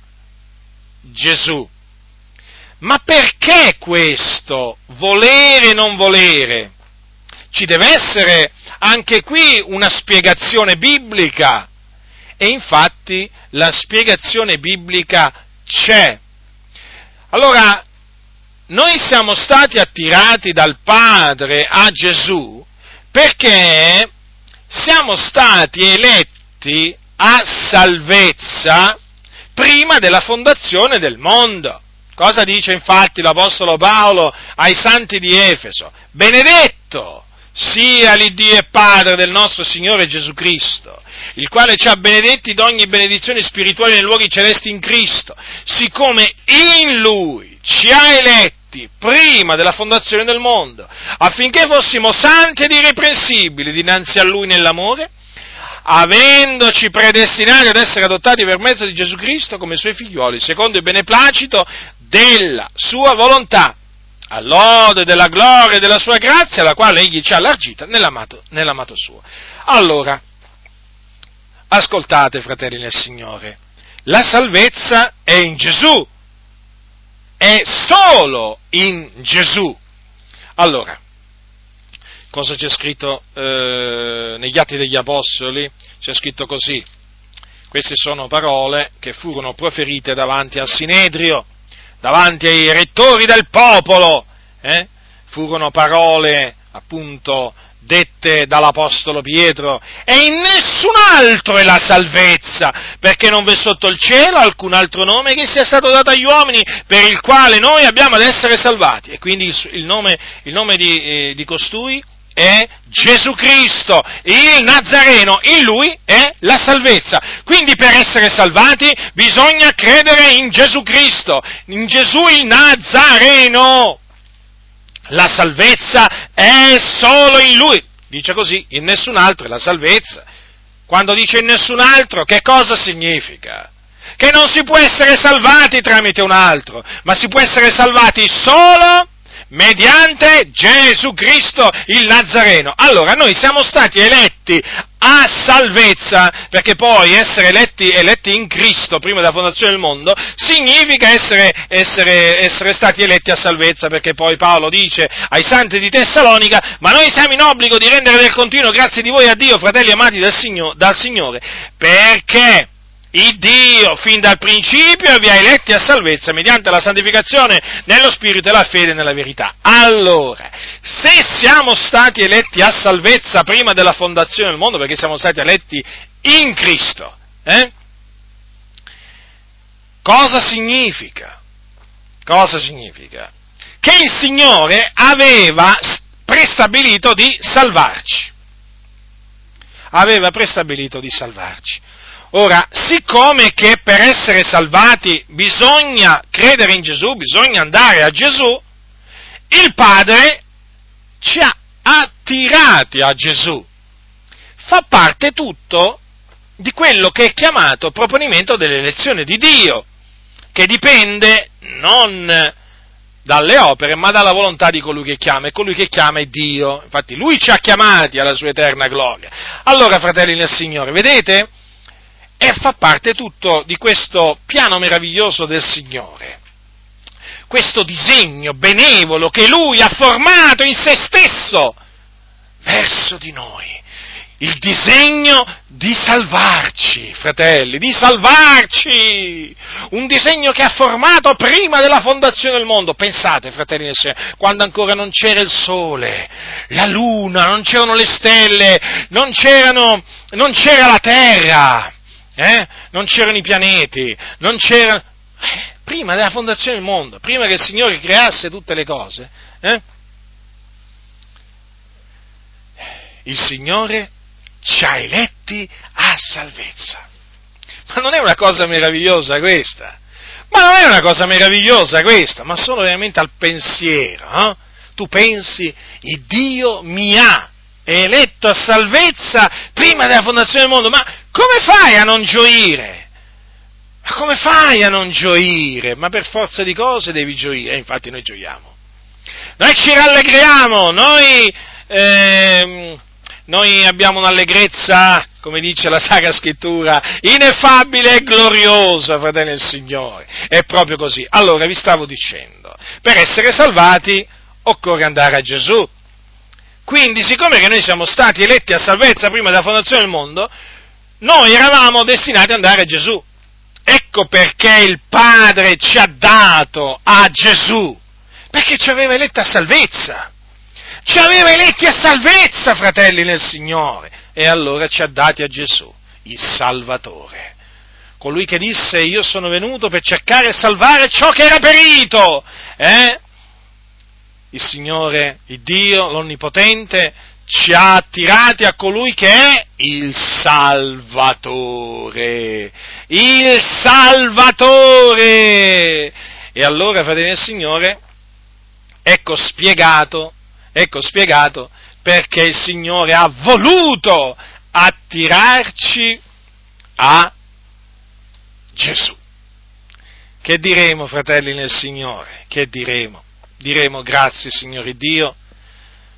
Gesù. Ma perché questo? Volere e non volere? Ci deve essere anche qui una spiegazione biblica. E infatti la spiegazione biblica c'è. Allora, noi siamo stati attirati dal Padre a Gesù perché siamo stati eletti a salvezza prima della fondazione del mondo. Cosa dice infatti l'Apostolo Paolo ai santi di Efeso? Benedetto sia l'Iddio e Padre del nostro Signore Gesù Cristo, il quale ci ha benedetti d'ogni benedizione spirituale nei luoghi celesti in Cristo, siccome in Lui ci ha eletti prima della fondazione del mondo, affinché fossimo santi ed irreprensibili dinanzi a Lui nell'amore, avendoci predestinati ad essere adottati per mezzo di Gesù Cristo come Suoi figlioli, secondo il beneplacito della Sua volontà, all'ode della gloria e della Sua grazia, la quale Egli ci ha allargita nell'amato, nell'amato Suo. Allora, ascoltate, fratelli nel Signore, la salvezza è in Gesù, è solo in Gesù. Allora, cosa c'è scritto eh, negli Atti degli Apostoli? C'è scritto così. Queste sono parole che furono proferite davanti al Sinedrio, davanti ai rettori del popolo. Eh? Furono parole appunto dette dall'Apostolo Pietro, e in nessun altro è la salvezza, perché non v'è sotto il cielo alcun altro nome che sia stato dato agli uomini per il quale noi abbiamo ad essere salvati. E quindi il nome, il nome di, eh, di costui è Gesù Cristo, il Nazareno, in Lui è la salvezza. Quindi per essere salvati bisogna credere in Gesù Cristo, in Gesù il Nazareno. La salvezza è solo in Lui. Dice così, in nessun altro è la salvezza. Quando dice in nessun altro, che cosa significa? Che non si può essere salvati tramite un altro, ma si può essere salvati solo mediante Gesù Cristo il Nazareno. Allora noi siamo stati eletti a salvezza, perché poi essere eletti, eletti in Cristo prima della fondazione del mondo significa essere, essere, essere, stati eletti a salvezza, perché poi Paolo dice ai santi di Tessalonica, ma noi siamo in obbligo di rendere del continuo grazie di voi a Dio, fratelli amati dal, Signore, dal Signore perché il Dio fin dal principio vi ha eletti a salvezza mediante la santificazione nello Spirito e la fede nella verità. Allora, se siamo stati eletti a salvezza prima della fondazione del mondo, perché siamo stati eletti in Cristo, eh? cosa significa? Cosa significa? Che il Signore aveva prestabilito di salvarci. Aveva prestabilito di salvarci. Ora, siccome che per essere salvati bisogna credere in Gesù, bisogna andare a Gesù, il Padre ci ha attirati a Gesù. Fa parte tutto di quello che è chiamato proponimento dell'elezione di Dio, che dipende non dalle opere, ma dalla volontà di colui che chiama, e colui che chiama è Dio. Infatti lui ci ha chiamati alla sua eterna gloria. Allora, fratelli nel Signore, vedete? E fa parte tutto di questo piano meraviglioso del Signore. Questo disegno benevolo che Lui ha formato in se stesso verso di noi. Il disegno di salvarci, fratelli, di salvarci! Un disegno che ha formato prima della fondazione del mondo. Pensate, fratelli quando ancora non c'era il sole, la luna, non c'erano le stelle, non, non c'era la terra eh? non c'erano i pianeti, non c'erano... Eh, prima della fondazione del mondo, prima che il Signore creasse tutte le cose, eh? il Signore ci ha eletti a salvezza. Ma non è una cosa meravigliosa questa? Ma non è una cosa meravigliosa questa, ma solo veramente al pensiero. Eh? Tu pensi, il Dio mi ha eletto a salvezza prima della fondazione del mondo, ma come fai a non gioire? Ma come fai a non gioire? Ma per forza di cose devi gioire, e infatti noi gioiamo. Noi ci rallegriamo, noi, eh, noi abbiamo un'allegrezza, come dice la Sacra Scrittura, ineffabile e gloriosa, fratelli del Signore. È proprio così. Allora vi stavo dicendo, per essere salvati occorre andare a Gesù. Quindi, siccome che noi siamo stati eletti a salvezza prima della fondazione del mondo, noi eravamo destinati ad andare a Gesù. Ecco perché il Padre ci ha dato a Gesù, perché ci aveva eletti a salvezza. Ci aveva eletti a salvezza, fratelli nel Signore. E allora ci ha dati a Gesù, il Salvatore. Colui che disse io sono venuto per cercare e salvare ciò che era perito. Eh? Il Signore, il Dio, l'Onnipotente, ci ha attirati a colui che è il Salvatore. Il Salvatore! E allora, fratelli del Signore, ecco spiegato, ecco spiegato perché il Signore ha voluto attirarci a Gesù. Che diremo, fratelli nel Signore? Che diremo? Diremo grazie, Signore Dio,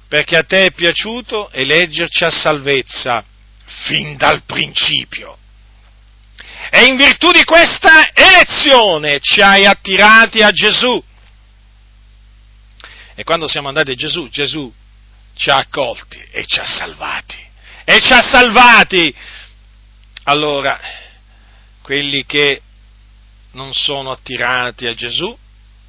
perché a te è piaciuto eleggerci a salvezza fin dal principio. E in virtù di questa elezione ci hai attirati a Gesù. E quando siamo andati a Gesù, Gesù ci ha accolti e ci ha salvati. E ci ha salvati. Allora, quelli che non sono attirati a Gesù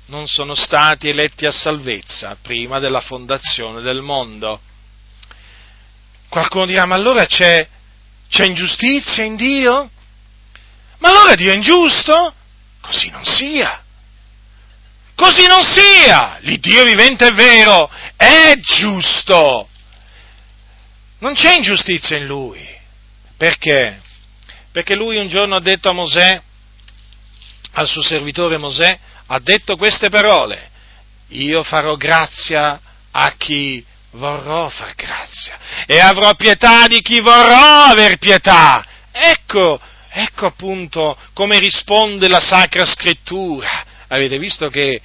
non sono stati eletti a salvezza prima della fondazione del mondo. Qualcuno dirà, ma allora c'è, c'è ingiustizia in Dio? Ma allora Dio è ingiusto? Così non sia. Così non sia! L'Iddio vivente è vero, è giusto. Non c'è ingiustizia in lui. Perché? Perché lui un giorno ha detto a Mosè, al suo servitore Mosè, ha detto queste parole, io farò grazia a chi vorrò far grazia e avrò pietà di chi vorrò aver pietà. Ecco, ecco appunto come risponde la Sacra Scrittura. Avete visto che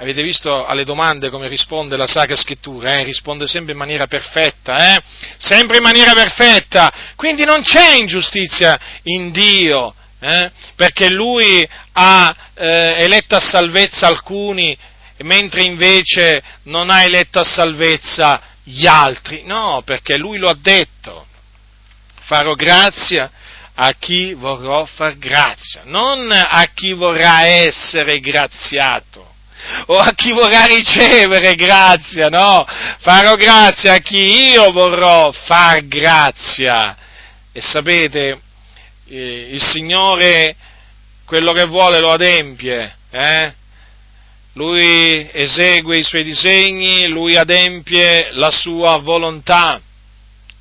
Avete visto alle domande come risponde la Sacra Scrittura? Eh? Risponde sempre in maniera perfetta, eh? Sempre in maniera perfetta. Quindi non c'è ingiustizia in Dio, eh? Perché Lui ha eh, eletto a salvezza alcuni, mentre invece non ha eletto a salvezza gli altri. No, perché Lui lo ha detto. Farò grazia a chi vorrò far grazia, non a chi vorrà essere graziato o a chi vorrà ricevere grazia, no? Farò grazia a chi io vorrò far grazia. E sapete, il Signore quello che vuole lo adempie, eh? Lui esegue i suoi disegni, lui adempie la sua volontà.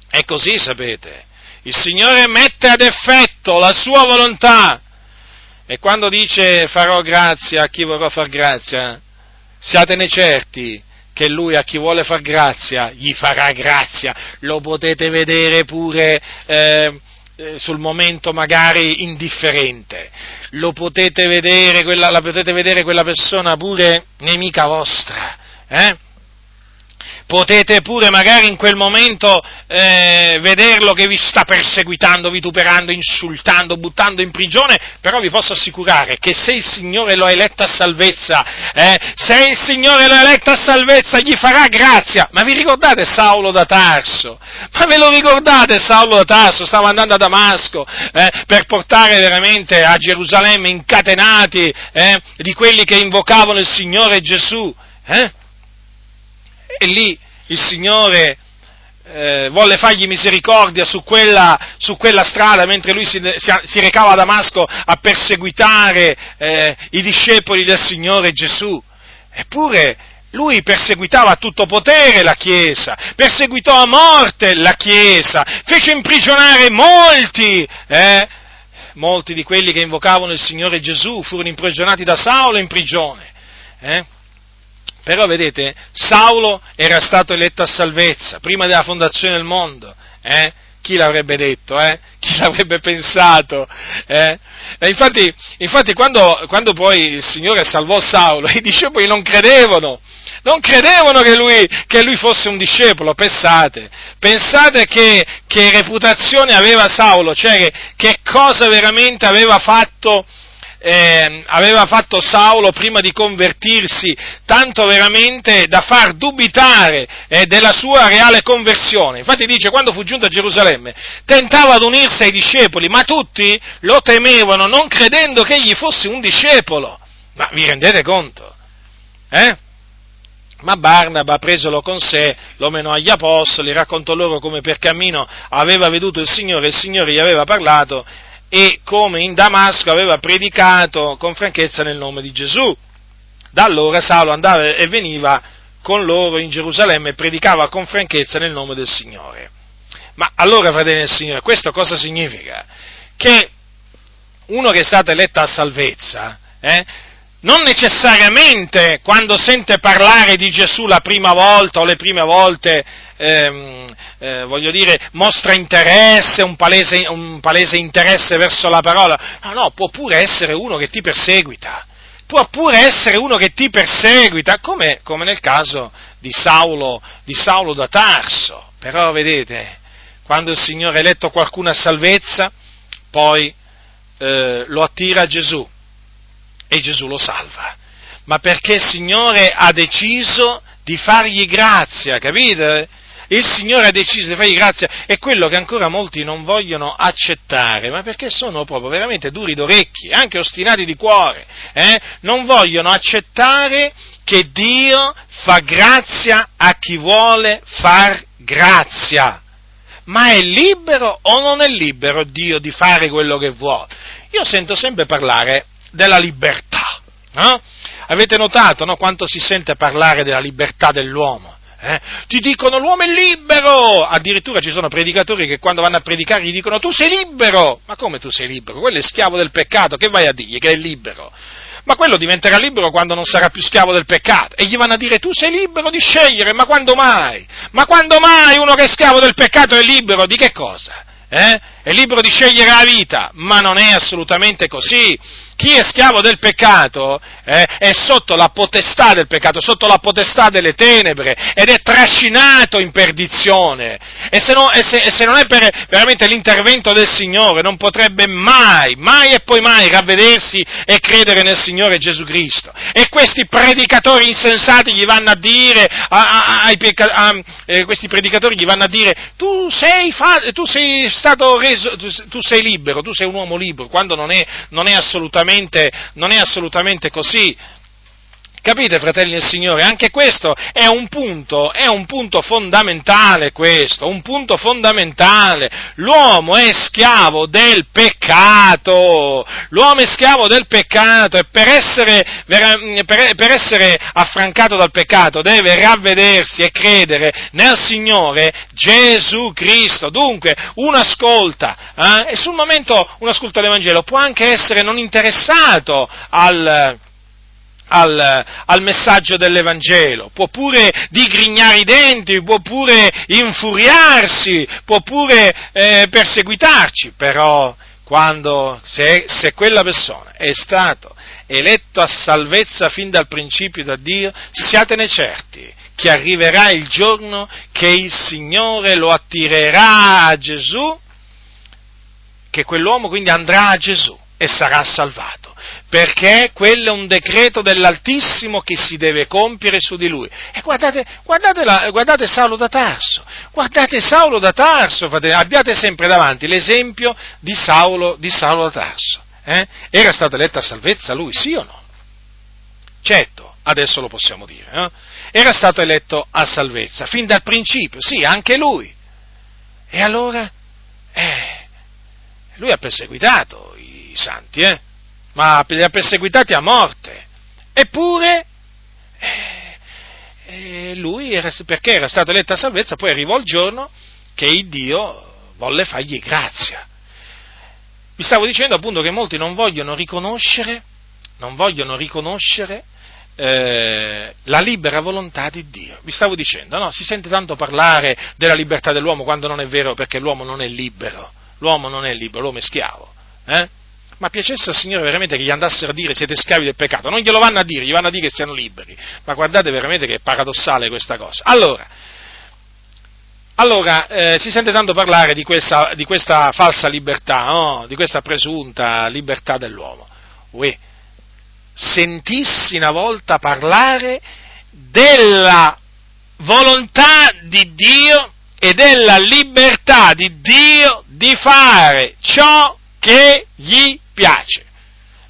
È così, sapete. Il Signore mette ad effetto la sua volontà e quando dice farò grazia a chi vorrò far grazia, siatene certi che lui a chi vuole far grazia gli farà grazia. Lo potete vedere pure eh, eh sul momento magari indifferente. Lo potete vedere, quella, la potete vedere quella persona pure nemica vostra. Eh? Potete pure magari in quel momento eh, vederlo che vi sta perseguitando, vituperando, insultando, buttando in prigione, però vi posso assicurare che se il Signore lo ha eletto a salvezza, eh, se il Signore lo ha eletto a salvezza gli farà grazia. Ma vi ricordate Saulo da Tarso? Ma ve lo ricordate Saulo da Tarso? Stava andando a Damasco eh, per portare veramente a Gerusalemme incatenati eh, di quelli che invocavano il Signore Gesù. Eh? E lì il Signore eh, volle fargli misericordia su quella, su quella, strada mentre lui si, si, recava a Damasco a perseguitare eh, i discepoli del Signore Gesù. Eppure lui perseguitava a tutto potere la Chiesa, perseguitò a morte la Chiesa, fece imprigionare molti, eh, molti di quelli che invocavano il Signore Gesù furono imprigionati da Saulo in prigione. Eh? Però vedete, Saulo era stato eletto a salvezza prima della fondazione del mondo. Eh? Chi l'avrebbe detto? Eh? (laughs) Chi l'avrebbe pensato? Eh? Infatti, infatti quando, quando, poi il Signore salvò Saulo, (laughs) i discepoli non credevano, non credevano che lui, che lui fosse un discepolo, pensate, pensate che, che reputazione aveva Saulo, cioè che, che cosa veramente aveva fatto eh, aveva fatto Saulo prima di convertirsi, tanto veramente da far dubitare eh, della sua reale conversione. Infatti dice, quando fu giunto a Gerusalemme, tentava ad unirsi ai discepoli, ma tutti lo temevano, non credendo che egli fosse un discepolo. Ma vi rendete conto? Eh? Ma Barnaba, presolo con sé, lo menò agli apostoli, raccontò loro come per cammino aveva veduto il Signore, il Signore gli aveva parlato e come in Damasco aveva predicato con franchezza nel nome di Gesù. Da allora Saulo andava e veniva con loro in Gerusalemme e predicava con franchezza nel nome del Signore. Ma allora, fratelli del Signore, questo cosa significa? Che uno che è stato eletto a salvezza, eh, non necessariamente quando sente parlare di Gesù la prima volta o le prime volte ehm, eh, voglio dire, mostra interesse, un palese, un palese interesse verso la parola. No, no, può pure essere uno che ti perseguita può pure essere uno che ti perseguita, come, come nel caso di Saulo, di Saulo, da Tarso. Però vedete, quando il Signore ha eletto qualcuno a salvezza, poi eh, lo attira a Gesù e Gesù lo salva. Ma perché il Signore ha deciso di fargli grazia, capite? Il Signore ha deciso di fargli grazia, è quello che ancora molti non vogliono accettare, ma perché sono proprio veramente duri d'orecchi, anche ostinati di cuore, eh? non vogliono accettare che Dio fa grazia a chi vuole far grazia. Ma è libero o non è libero Dio di fare quello che vuole? Io sento sempre parlare della libertà. No? Avete notato no, quanto si sente parlare della libertà dell'uomo? Eh? Ti dicono l'uomo è libero! Addirittura ci sono predicatori che quando vanno a predicare gli dicono tu sei libero! Ma come tu sei libero? Quello è schiavo del peccato, che vai a dirgli che è libero? Ma quello diventerà libero quando non sarà più schiavo del peccato. E gli vanno a dire tu sei libero di scegliere, ma quando mai? Ma quando mai uno che è schiavo del peccato è libero di che cosa? Eh? È libero di scegliere la vita, ma non è assolutamente così chi è schiavo del peccato eh, è sotto la potestà del peccato, sotto la potestà delle tenebre ed è trascinato in perdizione. E se, no, e se, se non è per veramente l'intervento del Signore non potrebbe mai, mai e poi mai ravvedersi e credere nel Signore Gesù Cristo. E questi predicatori insensati gli vanno a dire, a, a, a, eh, questi predicatori gli vanno a dire, tu sei, fa, tu sei stato reso, tu, tu, sei libero, tu sei un uomo libero, quando non è, non è assolutamente assolutamente, non è assolutamente così. Capite, fratelli del Signore? Anche questo è un punto, è un punto fondamentale questo, un punto fondamentale. L'uomo è schiavo del peccato, l'uomo è schiavo del peccato e per essere, per, per essere affrancato dal peccato deve ravvedersi e credere nel Signore Gesù Cristo. Dunque, uno ascolta, eh, e sul momento uno ascolta l'Evangelo, può anche essere non interessato al al, al, messaggio dell'Evangelo, può pure digrignare i denti, può pure infuriarsi, può pure eh, perseguitarci, però quando, se, se quella persona è stato eletto a salvezza fin dal principio da Dio, siatene certi che arriverà il giorno che il Signore lo attirerà a Gesù, che quell'uomo quindi andrà a Gesù e sarà salvato perché quello è un decreto dell'Altissimo che si deve compiere su di lui. E guardate, guardate, la, guardate Saulo da Tarso, guardate Saulo da Tarso, abbiate sempre davanti l'esempio di Saulo, di Saulo da Tarso. Eh? Era stata eletta a salvezza lui, sì o no? Certo, adesso lo possiamo dire. Eh? Era stato eletto a salvezza, fin dal principio, sì, anche lui. E allora, eh, lui ha perseguitato i santi, eh? Ma li ha perseguitati a morte. Eppure, eh, eh, lui, era, perché era stato eletto a salvezza, poi arrivò il giorno che il Dio volle fargli grazia. Vi stavo dicendo appunto che molti non vogliono riconoscere, non vogliono riconoscere eh, la libera volontà di Dio. Vi stavo dicendo, no? Si sente tanto parlare della libertà dell'uomo quando non è vero perché l'uomo non è libero. L'uomo non è libero, l'uomo è schiavo. Eh? Ma piacesse al Signore veramente che gli andassero a dire siete schiavi del peccato, non glielo vanno a dire, gli vanno a dire che siano liberi, ma guardate veramente che è paradossale questa cosa. Allora, allora eh, si sente tanto parlare di questa, di questa falsa libertà, no? di questa presunta libertà dell'uomo. Uè, sentissi una volta parlare della volontà di Dio e della libertà di Dio di fare ciò che gli piace.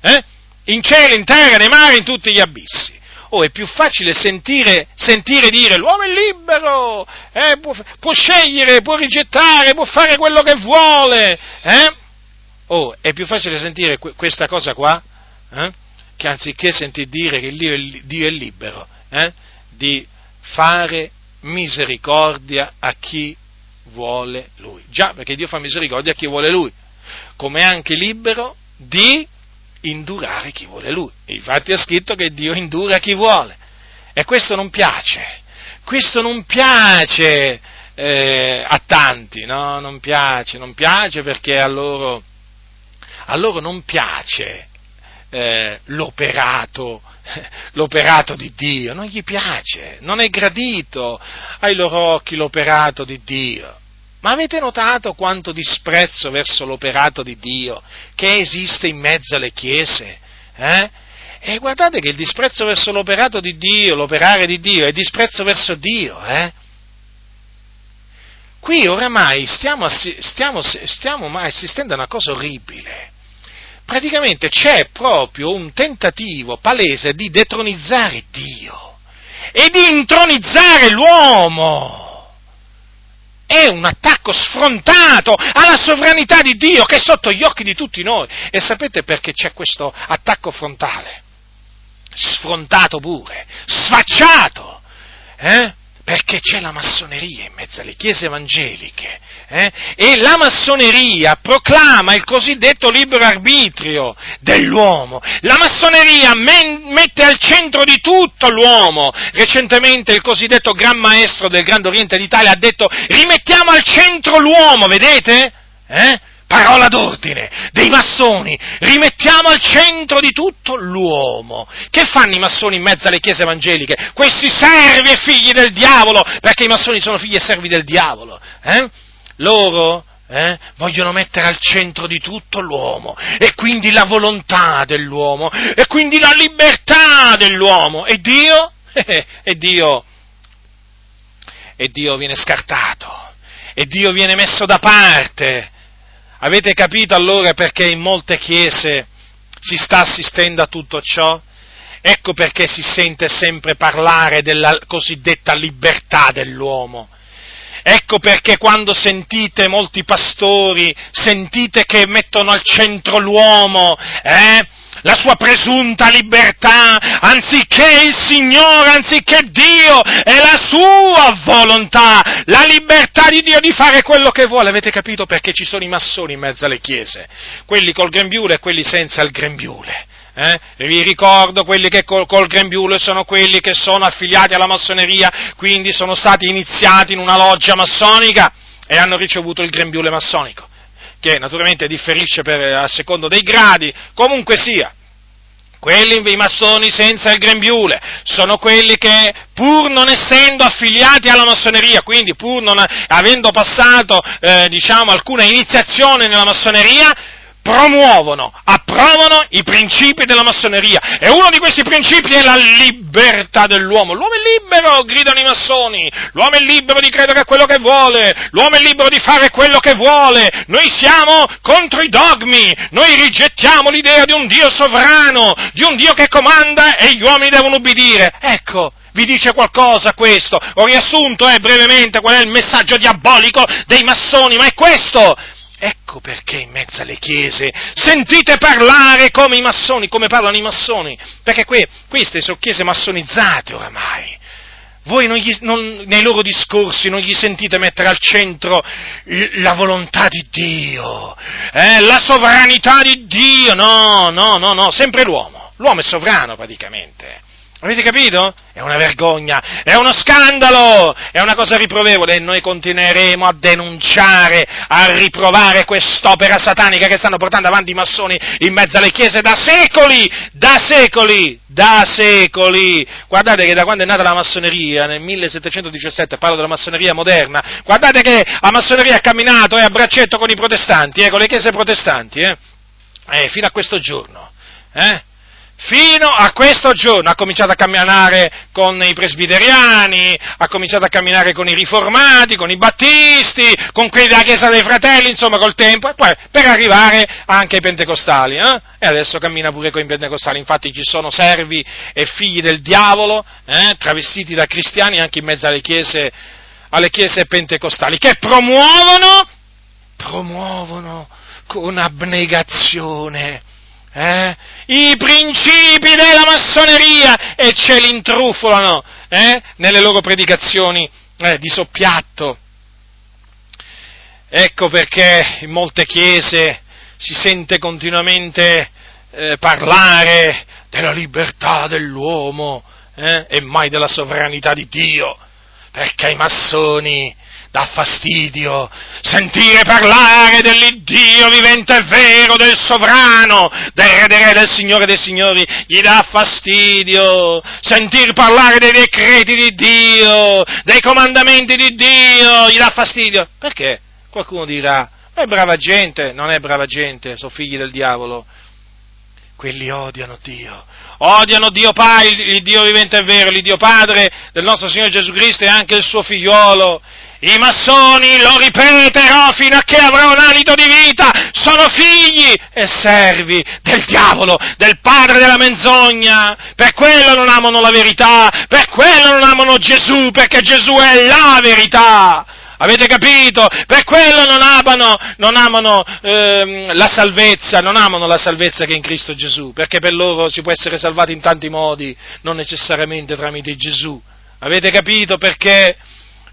Eh? In cielo, in terra, nei mari, in tutti gli abissi. Oh, è più facile sentire, sentire dire l'uomo è libero, eh, può, può, scegliere, può rigettare, può fare quello che vuole. Eh? Oh, è più facile sentire que- questa cosa qua, eh? che anziché sentir dire che Dio è, Dio è libero, eh? di fare misericordia a chi vuole Lui. Già, perché Dio fa misericordia a chi vuole Lui, come anche libero di indurare chi vuole lui. Infatti è scritto che Dio indura chi vuole. E questo non piace. Questo non piace eh, a tanti, no? Non piace, non piace perché a loro, a loro non piace eh, l'operato, (laughs) l'operato di Dio, non gli piace, non è gradito ai loro occhi l'operato di Dio. Ma avete notato quanto disprezzo verso l'operato di Dio che esiste in mezzo alle chiese? Eh? E guardate che il disprezzo verso l'operato di Dio, l'operare di Dio, è disprezzo verso Dio. Eh? Qui oramai stiamo, stiamo, stiamo assistendo a una cosa orribile. Praticamente c'è proprio un tentativo palese di detronizzare Dio e di intronizzare l'uomo è un attacco sfrontato alla sovranità di Dio che è sotto gli occhi di tutti noi. E sapete perché c'è questo attacco frontale? Sfrontato pure, sfacciato. Eh? Perché c'è la massoneria in mezzo alle chiese evangeliche eh? e la massoneria proclama il cosiddetto libero arbitrio dell'uomo. La massoneria men- mette al centro di tutto l'uomo. Recentemente il cosiddetto Gran Maestro del Grande Oriente d'Italia ha detto rimettiamo al centro l'uomo, vedete? Eh? Parola d'ordine dei massoni, rimettiamo al centro di tutto l'uomo. Che fanno i massoni in mezzo alle chiese evangeliche? Questi servi e figli del diavolo, perché i massoni sono figli e servi del diavolo. Eh? Loro eh, vogliono mettere al centro di tutto l'uomo e quindi la volontà dell'uomo e quindi la libertà dell'uomo. E Dio? (laughs) e Dio? E Dio viene scartato. E Dio viene messo da parte Avete capito allora perché in molte chiese si sta assistendo a tutto ciò? Ecco perché si sente sempre parlare della cosiddetta libertà dell'uomo. Ecco perché quando sentite molti pastori, sentite che mettono al centro l'uomo, eh? La sua presunta libertà, anziché il Signore, anziché Dio, è la sua volontà, la libertà di Dio di fare quello che vuole. Avete capito perché ci sono i massoni in mezzo alle chiese? Quelli col grembiule e quelli senza il grembiule. Eh? Vi ricordo quelli che col, col, grembiule sono quelli che sono affiliati alla massoneria, quindi sono stati iniziati in una loggia massonica e hanno ricevuto il grembiule massonico che naturalmente differisce per, a secondo dei gradi, comunque sia. Quelli, i massoni senza il grembiule, sono quelli che pur non essendo affiliati alla massoneria, quindi pur non avendo passato, eh, diciamo, alcuna iniziazione nella massoneria, promuovono, approvano i principi della massoneria e uno di questi principi è la libertà dell'uomo. L'uomo è libero, gridano i massoni, l'uomo è libero di credere a quello che vuole, l'uomo è libero di fare quello che vuole, noi siamo contro i dogmi, noi rigettiamo l'idea di un Dio sovrano, di un Dio che comanda e gli uomini devono ubbidire. Ecco, vi dice qualcosa questo? Ho riassunto eh, brevemente qual è il messaggio diabolico dei massoni, ma è questo! Ecco perché in mezzo alle chiese sentite parlare come i massoni, come parlano i massoni, perché que, queste sono chiese massonizzate oramai. Voi non gli, non, nei loro discorsi non gli sentite mettere al centro la volontà di Dio, eh, la sovranità di Dio, no, no, no, no, sempre l'uomo. L'uomo è sovrano praticamente. Avete capito? È una vergogna, è uno scandalo, è una cosa riprovevole e noi continueremo a denunciare, a riprovare quest'opera satanica che stanno portando avanti i massoni in mezzo alle chiese da secoli, da secoli, da secoli. Guardate che da quando è nata la massoneria, nel 1717, parlo della massoneria moderna, guardate che la massoneria ha camminato eh, a braccetto con i protestanti, eh, con le chiese protestanti, eh, eh fino a questo giorno. Eh? Fino a questo giorno ha cominciato a camminare con i presbiteriani, ha cominciato a camminare con i riformati, con i battisti, con quelli della Chiesa dei Fratelli, insomma col tempo, e poi per arrivare anche ai pentecostali, eh? e adesso cammina pure con i pentecostali, infatti ci sono servi e figli del diavolo, eh? travestiti da cristiani anche in mezzo alle chiese, alle chiese pentecostali, che promuovono, promuovono con abnegazione, eh? i principi della massoneria e ce li intrufolano eh? nelle loro predicazioni eh, di soppiatto. Ecco perché in molte chiese si sente continuamente eh, parlare della libertà dell'uomo eh, e mai della sovranità di Dio, perché i massoni dà fastidio sentire parlare dell'Iddio vivente e vero, del sovrano, del re dei re, del Signore dei signori, gli dà fastidio sentir parlare dei decreti di Dio, dei comandamenti di Dio, gli dà fastidio. Perché? Qualcuno dirà, è brava gente, non è brava gente, sono figli del diavolo. Quelli odiano Dio, odiano Dio Padre, il Dio vivente e vero, l'Iddio Padre del nostro Signore Gesù Cristo e anche il suo figliolo i massoni, lo ripeterò fino a che avrò un alito di vita, sono figli e servi del diavolo, del padre della menzogna. Per quello non amano la verità, per quello non amano Gesù, perché Gesù è la verità. Avete capito? Per quello non amano, non amano ehm, la salvezza, non amano la salvezza che è in Cristo Gesù, perché per loro si può essere salvati in tanti modi, non necessariamente tramite Gesù. Avete capito perché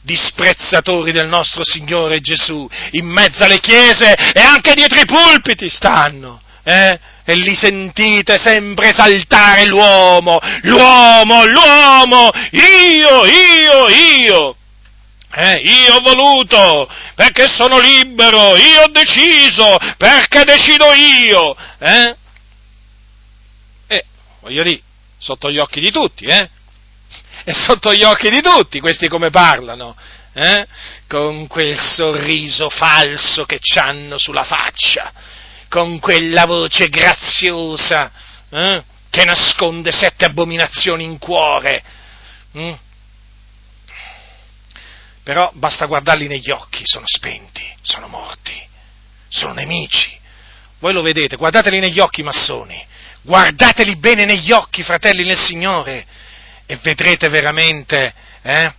disprezzatori del nostro Signore Gesù in mezzo alle chiese e anche dietro i pulpiti stanno? Eh? E li sentite sempre esaltare l'uomo, l'uomo, l'uomo, io, io, io. Eh, io ho voluto, perché sono libero, io ho deciso, perché decido io. Eh? E, voglio dire, sotto gli occhi di tutti, eh? È sotto gli occhi di tutti questi come parlano, eh? Con quel sorriso falso che hanno sulla faccia, con quella voce graziosa, eh? Che nasconde sette abominazioni in cuore. Mm? però basta guardarli negli occhi, sono spenti, sono morti, sono nemici. Voi lo vedete, guardateli negli occhi, massoni, guardateli bene negli occhi, fratelli nel Signore, e vedrete veramente, eh,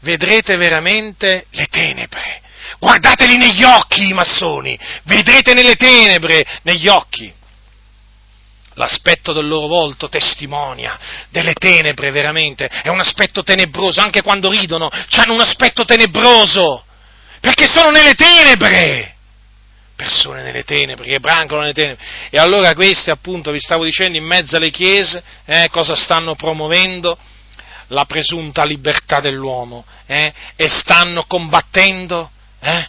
vedrete veramente le tenebre. Guardateli negli occhi, massoni, vedrete nelle tenebre, negli occhi. L'aspetto del loro volto testimonia delle tenebre veramente, è un aspetto tenebroso, anche quando ridono, hanno un aspetto tenebroso, perché sono nelle tenebre, persone nelle tenebre, che brancano nelle tenebre, e allora questi appunto, vi stavo dicendo, in mezzo alle chiese, eh, cosa stanno promuovendo? La presunta libertà dell'uomo, eh, e stanno combattendo, eh,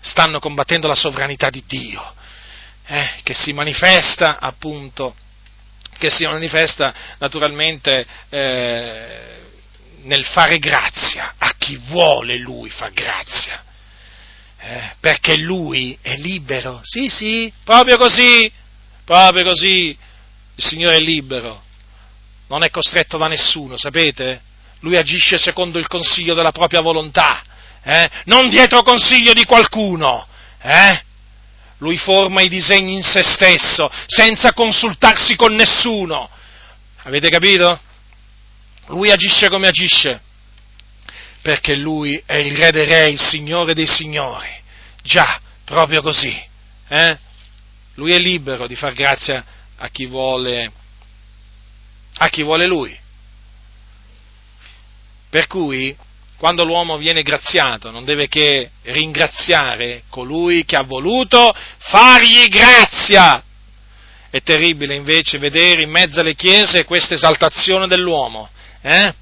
stanno combattendo la sovranità di Dio eh, che si manifesta appunto, che si manifesta naturalmente eh, nel fare grazia a chi vuole lui far grazia. Eh, perché lui è libero, sì sì, proprio così, proprio così, il Signore è libero, non è costretto da nessuno, sapete? Lui agisce secondo il consiglio della propria volontà, eh? non dietro consiglio di qualcuno, eh? lui forma i disegni in se stesso, senza consultarsi con nessuno. Avete capito? Lui agisce come agisce, perché lui è il re dei re, il signore dei signori. Già, proprio così. Eh? Lui è libero di far grazia a chi vuole, a chi vuole lui. Per cui quando l'uomo viene graziato non deve che ringraziare colui che ha voluto fargli grazia. È terribile invece vedere in mezzo alle chiese questa esaltazione dell'uomo. Eh?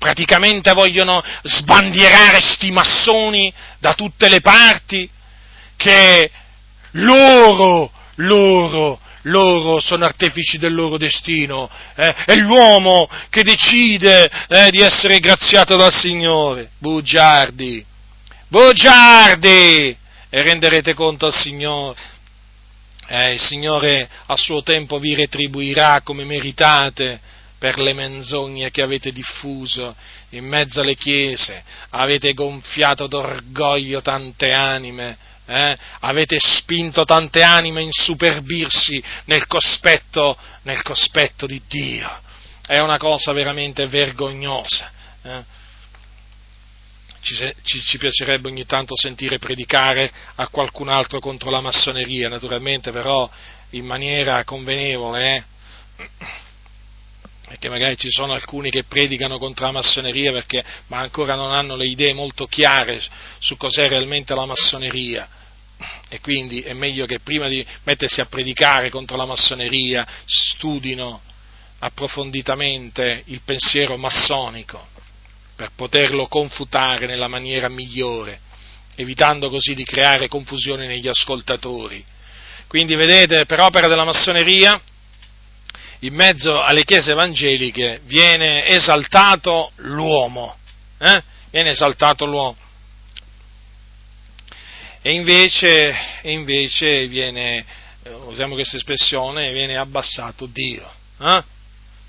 Praticamente vogliono sbandierare sti massoni da tutte le parti che loro, loro loro sono artefici del loro destino, eh? è l'uomo che decide eh, di essere graziato dal Signore. Bugiardi, bugiardi! E renderete conto al Signore. Eh, il Signore a suo tempo vi retribuirà come meritate per le menzogne che avete diffuso in mezzo alle chiese, avete gonfiato d'orgoglio tante anime, eh? avete spinto tante anime a insuperbirsi nel cospetto, nel cospetto di Dio. È una cosa veramente vergognosa. Eh? Ci, ci, ci, piacerebbe ogni tanto sentire predicare a qualcun altro contro la massoneria, naturalmente però in maniera convenevole, eh? Perché magari ci sono alcuni che predicano contro la massoneria perché, ma ancora non hanno le idee molto chiare su cos'è realmente la massoneria e quindi è meglio che prima di mettersi a predicare contro la massoneria studino approfonditamente il pensiero massonico per poterlo confutare nella maniera migliore, evitando così di creare confusione negli ascoltatori. Quindi vedete, per opera della massoneria, in mezzo alle chiese evangeliche viene esaltato l'uomo, eh? viene esaltato l'uomo e invece, e invece viene, eh, usiamo questa espressione, viene abbassato Dio. Eh?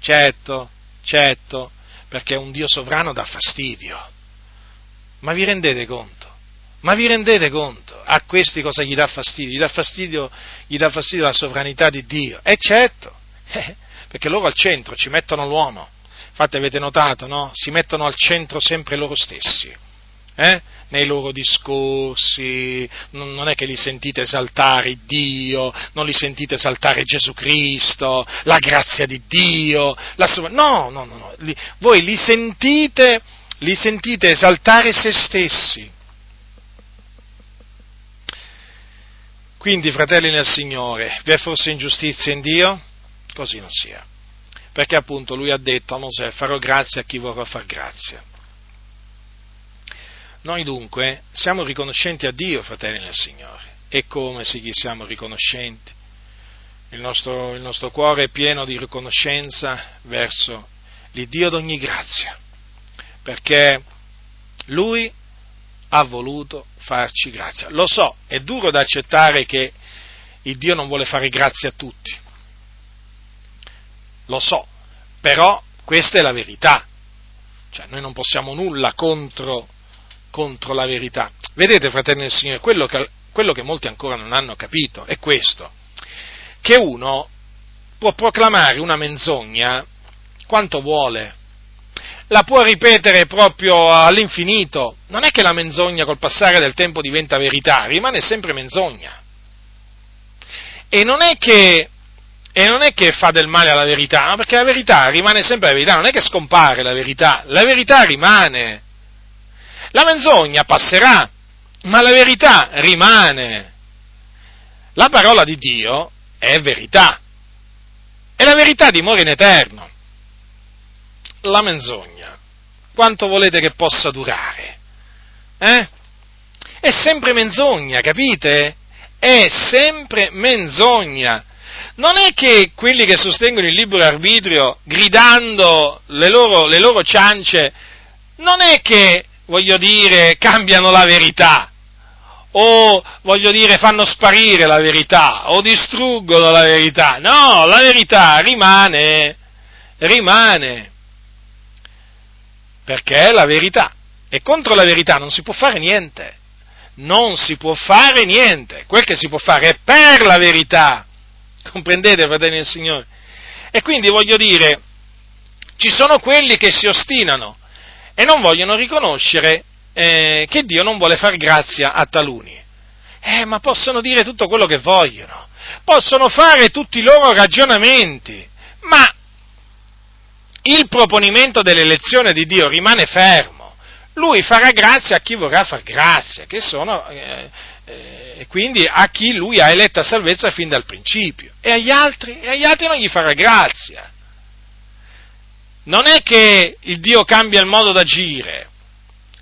Certo, certo, perché un Dio sovrano dà fastidio. Ma vi rendete conto? Ma vi rendete conto? A questi cosa gli dà fastidio? Gli dà fastidio, gli dà fastidio la sovranità di Dio. E certo, perché loro al centro ci mettono l'uomo. Infatti avete notato, no? Si mettono al centro sempre loro stessi eh? nei loro discorsi, non è che li sentite esaltare Dio, non li sentite esaltare Gesù Cristo, la grazia di Dio, la... no, no, no, no. Li, voi li sentite, li sentite esaltare se stessi. Quindi, fratelli nel Signore, vi è forse ingiustizia in Dio? Così non sia. Perché appunto lui ha detto a Mosè, farò grazia a chi vorrà far grazia. Noi dunque siamo riconoscenti a Dio, fratelli nel Signore. E come se gli siamo riconoscenti? Il nostro, il nostro cuore è pieno di riconoscenza verso l'Iddio d'ogni grazia, perché Lui ha voluto farci grazia. Lo so, è duro da accettare che il Dio non vuole fare grazia a tutti. Lo so, però questa è la verità. Cioè, noi non possiamo nulla contro contro la verità. Vedete, fratelli del Signore, quello che, quello che molti ancora non hanno capito è questo, che uno può proclamare una menzogna quanto vuole, la può ripetere proprio all'infinito. Non è che la menzogna col passare del tempo diventa verità, rimane sempre menzogna. E non è che, e non è che fa del male alla verità, no? perché la verità rimane sempre la verità, non è che scompare la verità, la verità rimane. La menzogna passerà, ma la verità rimane. La parola di Dio è verità e la verità dimora in eterno. La menzogna, quanto volete che possa durare? Eh? È sempre menzogna, capite? È sempre menzogna. Non è che quelli che sostengono il libero arbitrio, gridando le loro, le loro ciance, non è che voglio dire, cambiano la verità, o voglio dire, fanno sparire la verità, o distruggono la verità. No, la verità rimane, rimane, perché è la verità. E contro la verità non si può fare niente. Non si può fare niente. Quel che si può fare è per la verità. Comprendete, fratelli del Signore? E quindi voglio dire, ci sono quelli che si ostinano e non vogliono riconoscere eh, che Dio non vuole far grazia a taluni. Eh, ma possono dire tutto quello che vogliono, possono fare tutti i loro ragionamenti, ma il proponimento dell'elezione di Dio rimane fermo. Lui farà grazia a chi vorrà far grazia, che sono, eh, eh, quindi a chi lui ha eletta salvezza fin dal principio, e agli altri, e agli altri non gli farà grazia. Non è che il Dio cambia il modo d'agire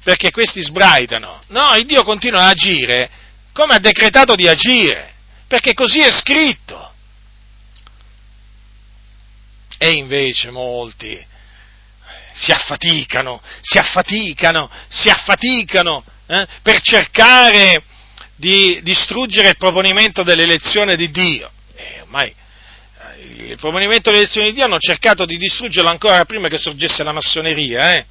perché questi sbraitano, no, il Dio continua ad agire come ha decretato di agire, perché così è scritto. E invece molti si affaticano, si affaticano, si affaticano eh, per cercare di distruggere il proponimento dell'elezione di Dio. E ormai il proponimento delle elezioni di Dio hanno cercato di distruggerlo ancora prima che sorgesse la massoneria. Eh?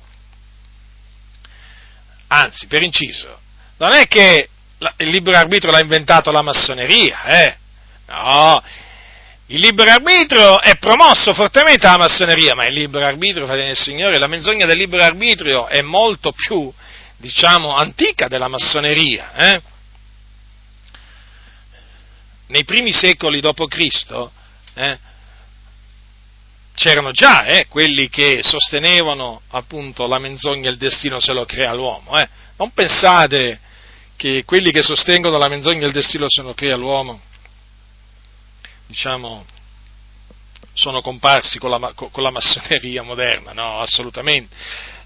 Anzi, per inciso, non è che il libero arbitro l'ha inventato la massoneria, eh? no, il libero arbitrio è promosso fortemente dalla massoneria, ma il libero arbitrio, fratelli del Signore, la menzogna del libero arbitrio è molto più, diciamo, antica della massoneria. Eh? Nei primi secoli d.C., eh, c'erano già eh, quelli che sostenevano appunto la menzogna il destino se lo crea l'uomo. Eh. Non pensate che quelli che sostengono la menzogna il destino se lo crea l'uomo, diciamo, sono comparsi con la, con la massoneria moderna, no, assolutamente.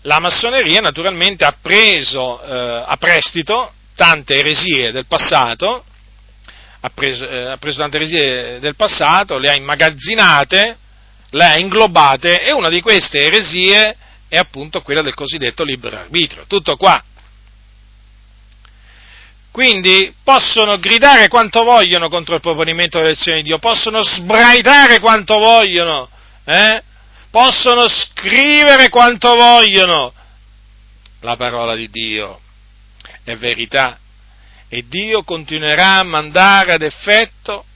La massoneria naturalmente ha preso eh, a prestito tante eresie del passato, ha preso, eh, ha preso tante eresie del passato, le ha immagazzinate, le ha inglobate e una di queste eresie è appunto quella del cosiddetto libero arbitrio. Tutto qua. Quindi possono gridare quanto vogliono contro il proponimento dell'elezione di Dio, possono sbraitare quanto vogliono, eh? possono scrivere quanto vogliono. La parola di Dio è verità e Dio continuerà a mandare ad effetto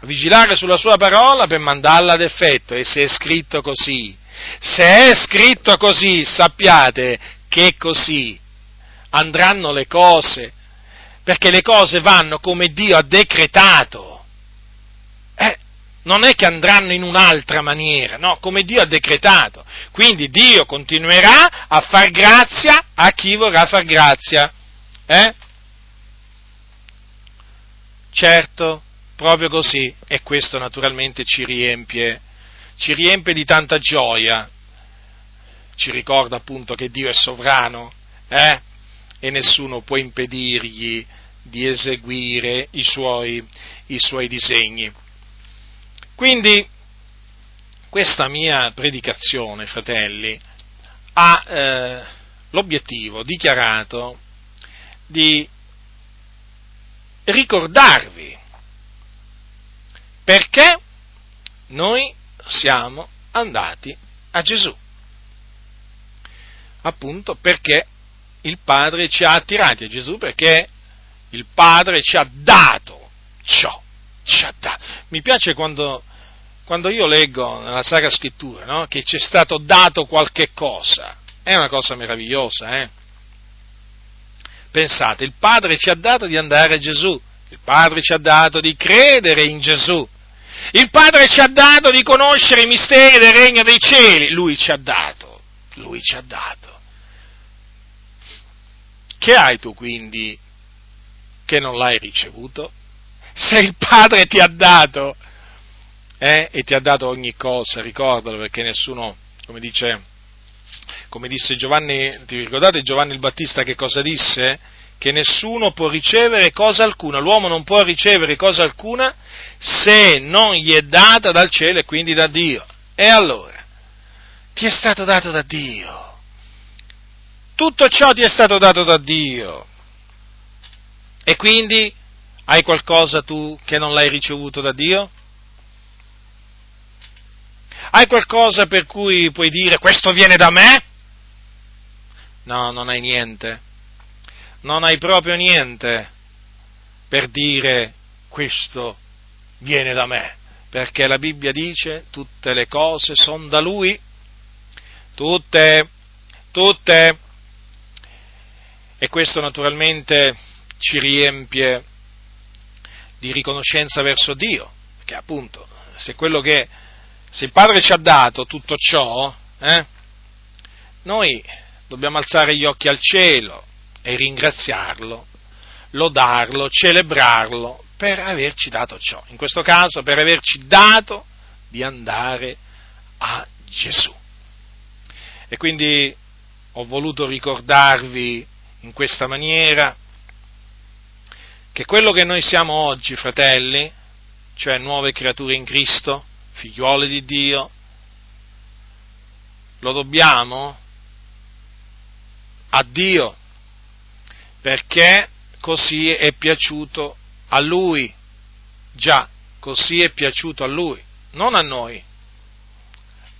a vigilare sulla sua parola per mandarla ad effetto e se è scritto così, se è scritto così, sappiate che così, andranno le cose, perché le cose vanno come Dio ha decretato. Eh, non è che andranno in un'altra maniera, no, come Dio ha decretato. Quindi Dio continuerà a far grazia a chi vorrà far grazia. Eh? Certo, proprio così, e questo naturalmente ci riempie, ci riempie di tanta gioia, ci ricorda appunto che Dio è sovrano, eh? e nessuno può impedirgli di eseguire i suoi, i suoi disegni. Quindi questa mia predicazione, fratelli, ha eh, l'obiettivo dichiarato di ricordarvi perché noi siamo andati a Gesù. Appunto perché il Padre ci ha attirati a Gesù, perché il Padre ci ha dato ciò. Ci ha dato. Mi piace quando, quando io leggo nella Sacra Scrittura no? che ci è stato dato qualche cosa. È una cosa meravigliosa, eh? Pensate, il Padre ci ha dato di andare a Gesù, il Padre ci ha dato di credere in Gesù, il Padre ci ha dato di conoscere i misteri del regno dei cieli, Lui ci ha dato, Lui ci ha dato. Che hai tu quindi che non l'hai ricevuto? Se il Padre ti ha dato, eh, e ti ha dato ogni cosa, ricordalo perché nessuno, come dice come disse Giovanni, ti ricordate Giovanni il Battista che cosa disse? Che nessuno può ricevere cosa alcuna, l'uomo non può ricevere cosa alcuna se non gli è data dal cielo e quindi da Dio. E allora, ti è stato dato da Dio. Tutto ciò ti è stato dato da Dio. E quindi hai qualcosa tu che non l'hai ricevuto da Dio? Hai qualcosa per cui puoi dire questo viene da me? No, non hai niente. Non hai proprio niente per dire questo viene da me, perché la Bibbia dice tutte le cose sono da Lui, tutte, tutte. E questo naturalmente ci riempie di riconoscenza verso Dio, perché appunto se quello che se il Padre ci ha dato tutto ciò, eh, noi dobbiamo alzare gli occhi al cielo e ringraziarlo, lodarlo, celebrarlo per averci dato ciò. In questo caso per averci dato di andare a Gesù. E quindi ho voluto ricordarvi in questa maniera che quello che noi siamo oggi, fratelli, cioè nuove creature in Cristo, figliuole di Dio, lo dobbiamo a Dio, perché così è piaciuto a Lui, già, così è piaciuto a Lui, non a noi,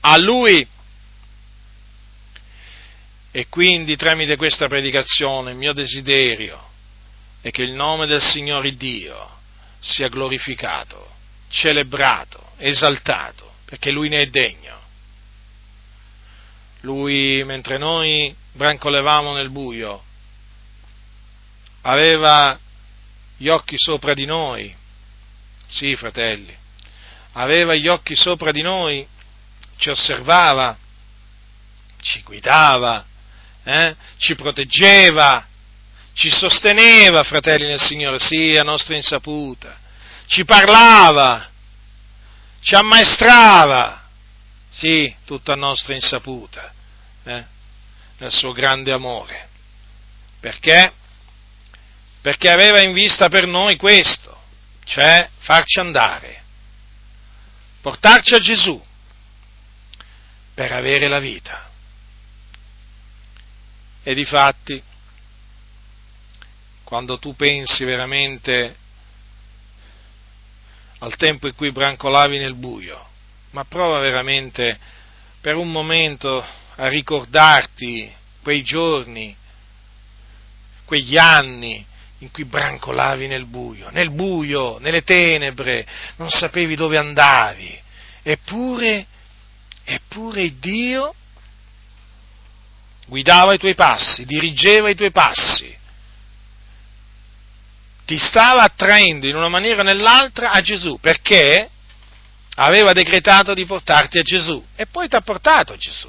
a Lui. E quindi tramite questa predicazione il mio desiderio è che il nome del Signore Dio sia glorificato, celebrato, esaltato, perché Lui ne è degno. Lui, mentre noi brancolevamo nel buio, aveva gli occhi sopra di noi, sì fratelli, aveva gli occhi sopra di noi, ci osservava, ci guidava, eh? ci proteggeva, ci sosteneva, fratelli nel Signore, sì, a nostra insaputa, ci parlava, ci ammaestrava, sì, tutto a nostra insaputa, eh? nel suo grande amore. Perché? Perché aveva in vista per noi questo, cioè farci andare, portarci a Gesù per avere la vita. E di fatti, quando tu pensi veramente al tempo in cui brancolavi nel buio, ma prova veramente per un momento a ricordarti quei giorni, quegli anni in cui brancolavi nel buio, nel buio, nelle tenebre, non sapevi dove andavi, eppure, eppure Dio guidava i tuoi passi, dirigeva i tuoi passi, ti stava attraendo in una maniera o nell'altra a Gesù, perché aveva decretato di portarti a Gesù e poi ti ha portato a Gesù.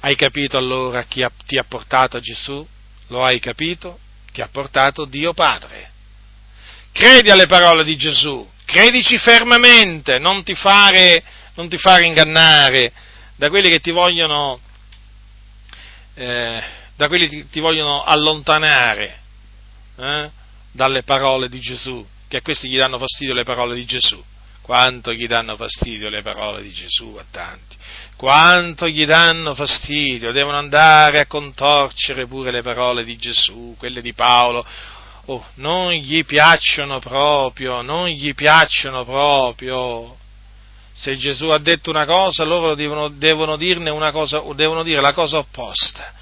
Hai capito allora chi ha, ti ha portato a Gesù? Lo hai capito? Ti ha portato Dio Padre. Credi alle parole di Gesù, credici fermamente, non ti fare, non ti fare ingannare da quelli che ti vogliono, eh, da quelli che ti vogliono allontanare eh, dalle parole di Gesù, che a questi gli danno fastidio le parole di Gesù. Quanto gli danno fastidio le parole di Gesù a tanti, quanto gli danno fastidio, devono andare a contorcere pure le parole di Gesù, quelle di Paolo, oh, non gli piacciono proprio, non gli piacciono proprio. Se Gesù ha detto una cosa, loro devono, devono dirne una cosa, devono dire la cosa opposta.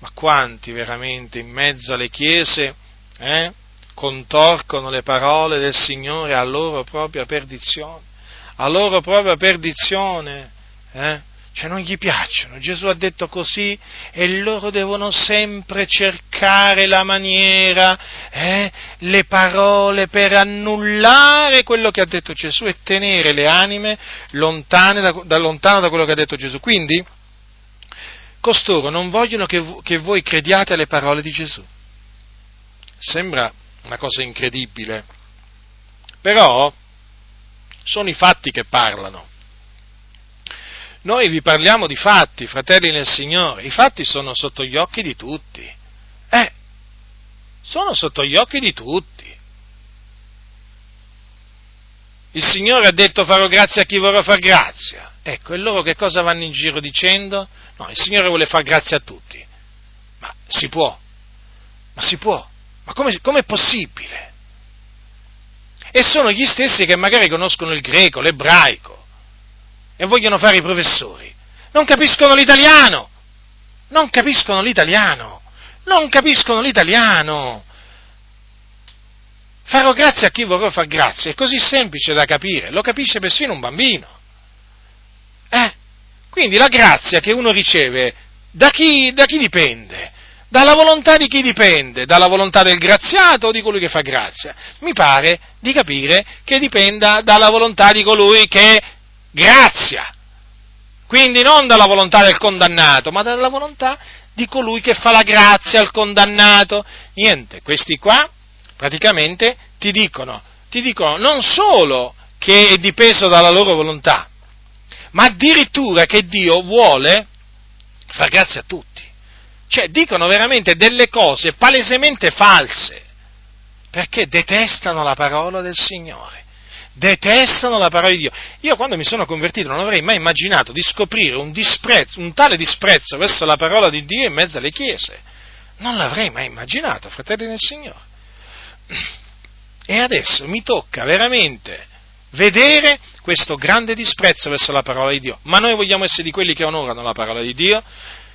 Ma quanti veramente in mezzo alle chiese eh, contorcono le parole del Signore a loro propria perdizione, a loro propria perdizione, eh? cioè non gli piacciono. Gesù ha detto così e loro devono sempre cercare la maniera, eh, le parole per annullare quello che ha detto Gesù e tenere le anime lontane da, da, lontano da quello che ha detto Gesù. Quindi, costoro non vogliono che, che voi crediate alle parole di Gesù. Sembra una cosa incredibile, però sono i fatti che parlano. Noi vi parliamo di fatti, fratelli nel Signore, i fatti sono sotto gli occhi di tutti. Eh, sono sotto gli occhi di tutti. Il Signore ha detto farò grazia a chi vorrà far grazia. Ecco, e loro che cosa vanno in giro dicendo? No, il Signore vuole far grazia a tutti. Ma si può, ma si può. Ma come, è possibile? E sono gli stessi che magari conoscono il greco, l'ebraico e vogliono fare i professori. Non capiscono l'italiano. Non capiscono l'italiano. Non capiscono l'italiano. Farò grazia a chi vorrà far grazia. È così semplice da capire. Lo capisce persino un bambino. Eh? Quindi la grazia che uno riceve da chi, da chi dipende? Dalla volontà di chi dipende? Dalla volontà del graziato o di colui che fa grazia? Mi pare di capire che dipenda dalla volontà di colui che grazia. Quindi non dalla volontà del condannato, ma dalla volontà di colui che fa la grazia al condannato. Niente, questi qua praticamente ti dicono, ti dicono non solo che è dipeso dalla loro volontà, ma addirittura che Dio vuole far grazia a tutti. Cioè, dicono veramente delle cose palesemente false, perché detestano la parola del Signore detestano la parola di Dio. Io quando mi sono convertito non avrei mai immaginato di scoprire un, disprezzo, un tale disprezzo verso la parola di Dio in mezzo alle chiese. Non l'avrei mai immaginato, fratelli del Signore. E adesso mi tocca veramente vedere questo grande disprezzo verso la parola di Dio. Ma noi vogliamo essere di quelli che onorano la parola di Dio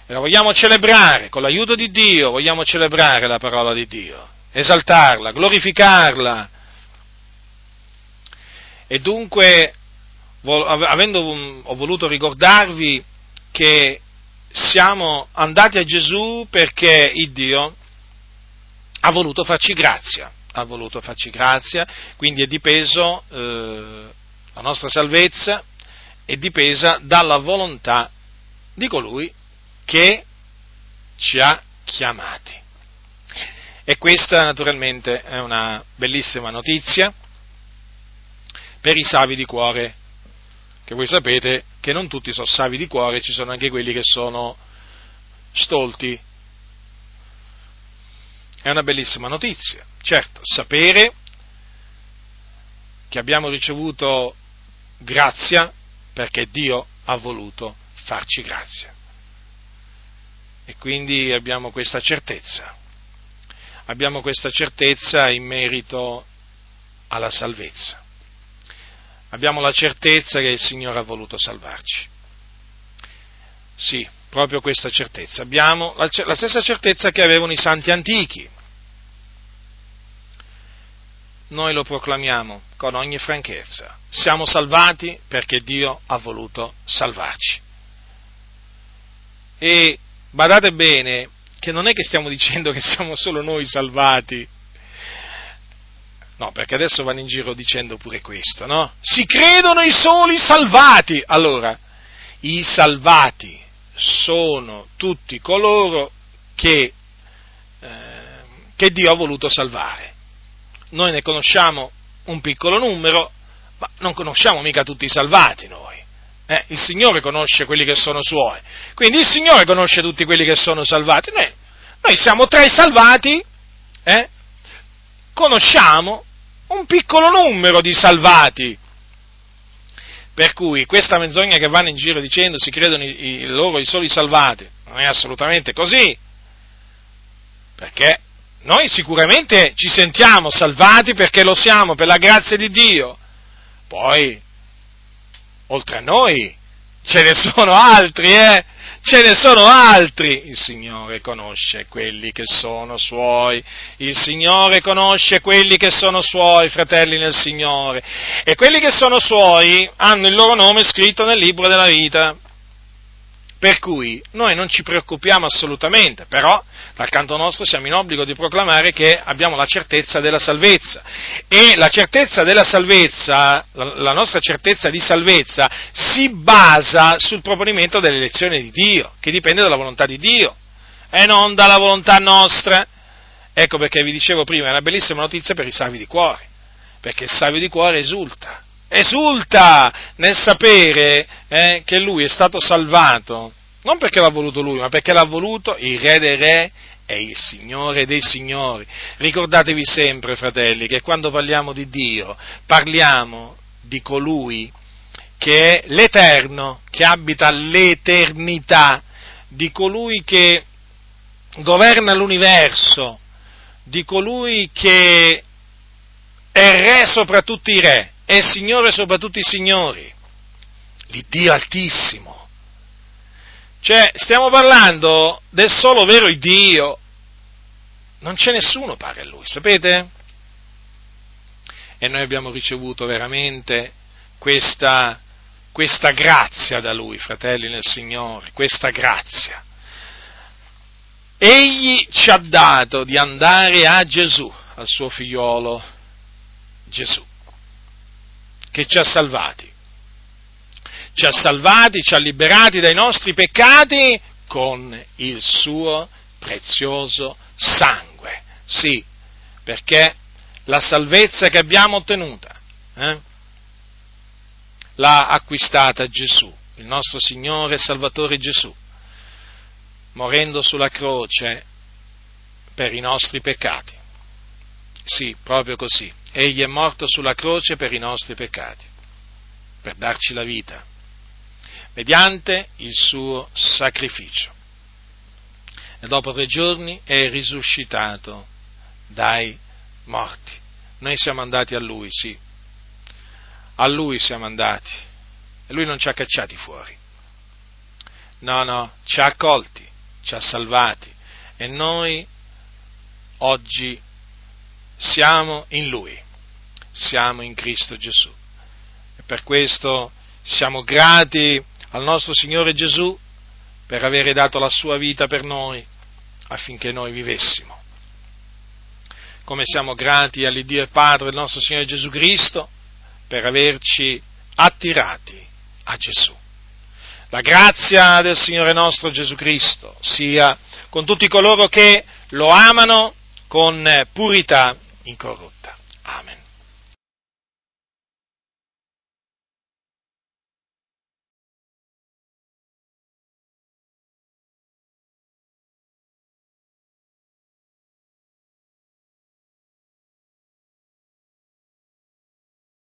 e la vogliamo celebrare con l'aiuto di Dio, vogliamo celebrare la parola di Dio, esaltarla, glorificarla. E dunque, avendo, ho voluto ricordarvi che siamo andati a Gesù perché il Dio ha voluto farci grazia, ha voluto farci grazia, quindi è dipeso, eh, la nostra salvezza è dipesa dalla volontà di colui che ci ha chiamati. E questa naturalmente è una bellissima notizia per i savi di cuore, che voi sapete che non tutti sono savi di cuore, ci sono anche quelli che sono stolti. È una bellissima notizia, certo, sapere che abbiamo ricevuto grazia perché Dio ha voluto farci grazia. E quindi abbiamo questa certezza. Abbiamo questa certezza in merito alla salvezza abbiamo la certezza che il Signore ha voluto salvarci. Sì, proprio questa certezza. Abbiamo la, la stessa certezza che avevano i santi antichi. Noi lo proclamiamo con ogni franchezza. Siamo salvati perché Dio ha voluto salvarci. E badate bene che non è che stiamo dicendo che siamo solo noi salvati. No, perché adesso vanno in giro dicendo pure questo, no? Si credono i soli salvati. Allora, i salvati sono tutti coloro che, eh, che Dio ha voluto salvare. Noi ne conosciamo un piccolo numero, ma non conosciamo mica tutti i salvati noi. Eh, il Signore conosce quelli che sono suoi, quindi il Signore conosce tutti quelli che sono salvati. Noi, noi siamo tra i salvati, eh, conosciamo un piccolo numero di salvati. Per cui questa menzogna che vanno in giro dicendo si credono i, i, loro i soli salvati, non è assolutamente così. Perché noi sicuramente ci sentiamo salvati perché lo siamo per la grazia di Dio. Poi oltre a noi ce ne sono altri, eh? Ce ne sono altri. Il Signore conosce quelli che sono suoi. Il Signore conosce quelli che sono suoi, fratelli nel Signore. E quelli che sono suoi hanno il loro nome scritto nel libro della vita. Per cui noi non ci preoccupiamo assolutamente, però dal canto nostro siamo in obbligo di proclamare che abbiamo la certezza della salvezza. E la certezza della salvezza, la nostra certezza di salvezza, si basa sul proponimento dell'elezione di Dio, che dipende dalla volontà di Dio e non dalla volontà nostra. Ecco perché vi dicevo prima, è una bellissima notizia per i savi di cuore, perché il savio di cuore esulta esulta nel sapere eh, che lui è stato salvato, non perché l'ha voluto lui, ma perché l'ha voluto il Re dei Re e il Signore dei Signori. Ricordatevi sempre, fratelli, che quando parliamo di Dio parliamo di colui che è l'Eterno, che abita l'eternità, di colui che governa l'universo, di colui che è Re sopra tutti i Re è Signore sopra tutti i signori, l'Iddio Altissimo. Cioè, stiamo parlando del solo vero Dio, non c'è nessuno pare a Lui, sapete? E noi abbiamo ricevuto veramente questa, questa grazia da Lui, fratelli nel Signore, questa grazia. Egli ci ha dato di andare a Gesù, al suo figliolo Gesù che ci ha salvati. Ci ha salvati, ci ha liberati dai nostri peccati con il suo prezioso sangue. Sì, perché la salvezza che abbiamo ottenuta eh, l'ha acquistata Gesù, il nostro Signore e Salvatore Gesù, morendo sulla croce per i nostri peccati. Sì, proprio così. Egli è morto sulla croce per i nostri peccati, per darci la vita, mediante il suo sacrificio. E dopo tre giorni è risuscitato dai morti. Noi siamo andati a lui, sì. A lui siamo andati. E lui non ci ha cacciati fuori. No, no, ci ha accolti, ci ha salvati. E noi oggi siamo in Lui, siamo in Cristo Gesù. E per questo siamo grati al nostro Signore Gesù per avere dato la sua vita per noi affinché noi vivessimo. Come siamo grati all'Iddio e Padre del nostro Signore Gesù Cristo per averci attirati a Gesù. La grazia del Signore nostro Gesù Cristo sia con tutti coloro che lo amano con purità incorrotta. Amen.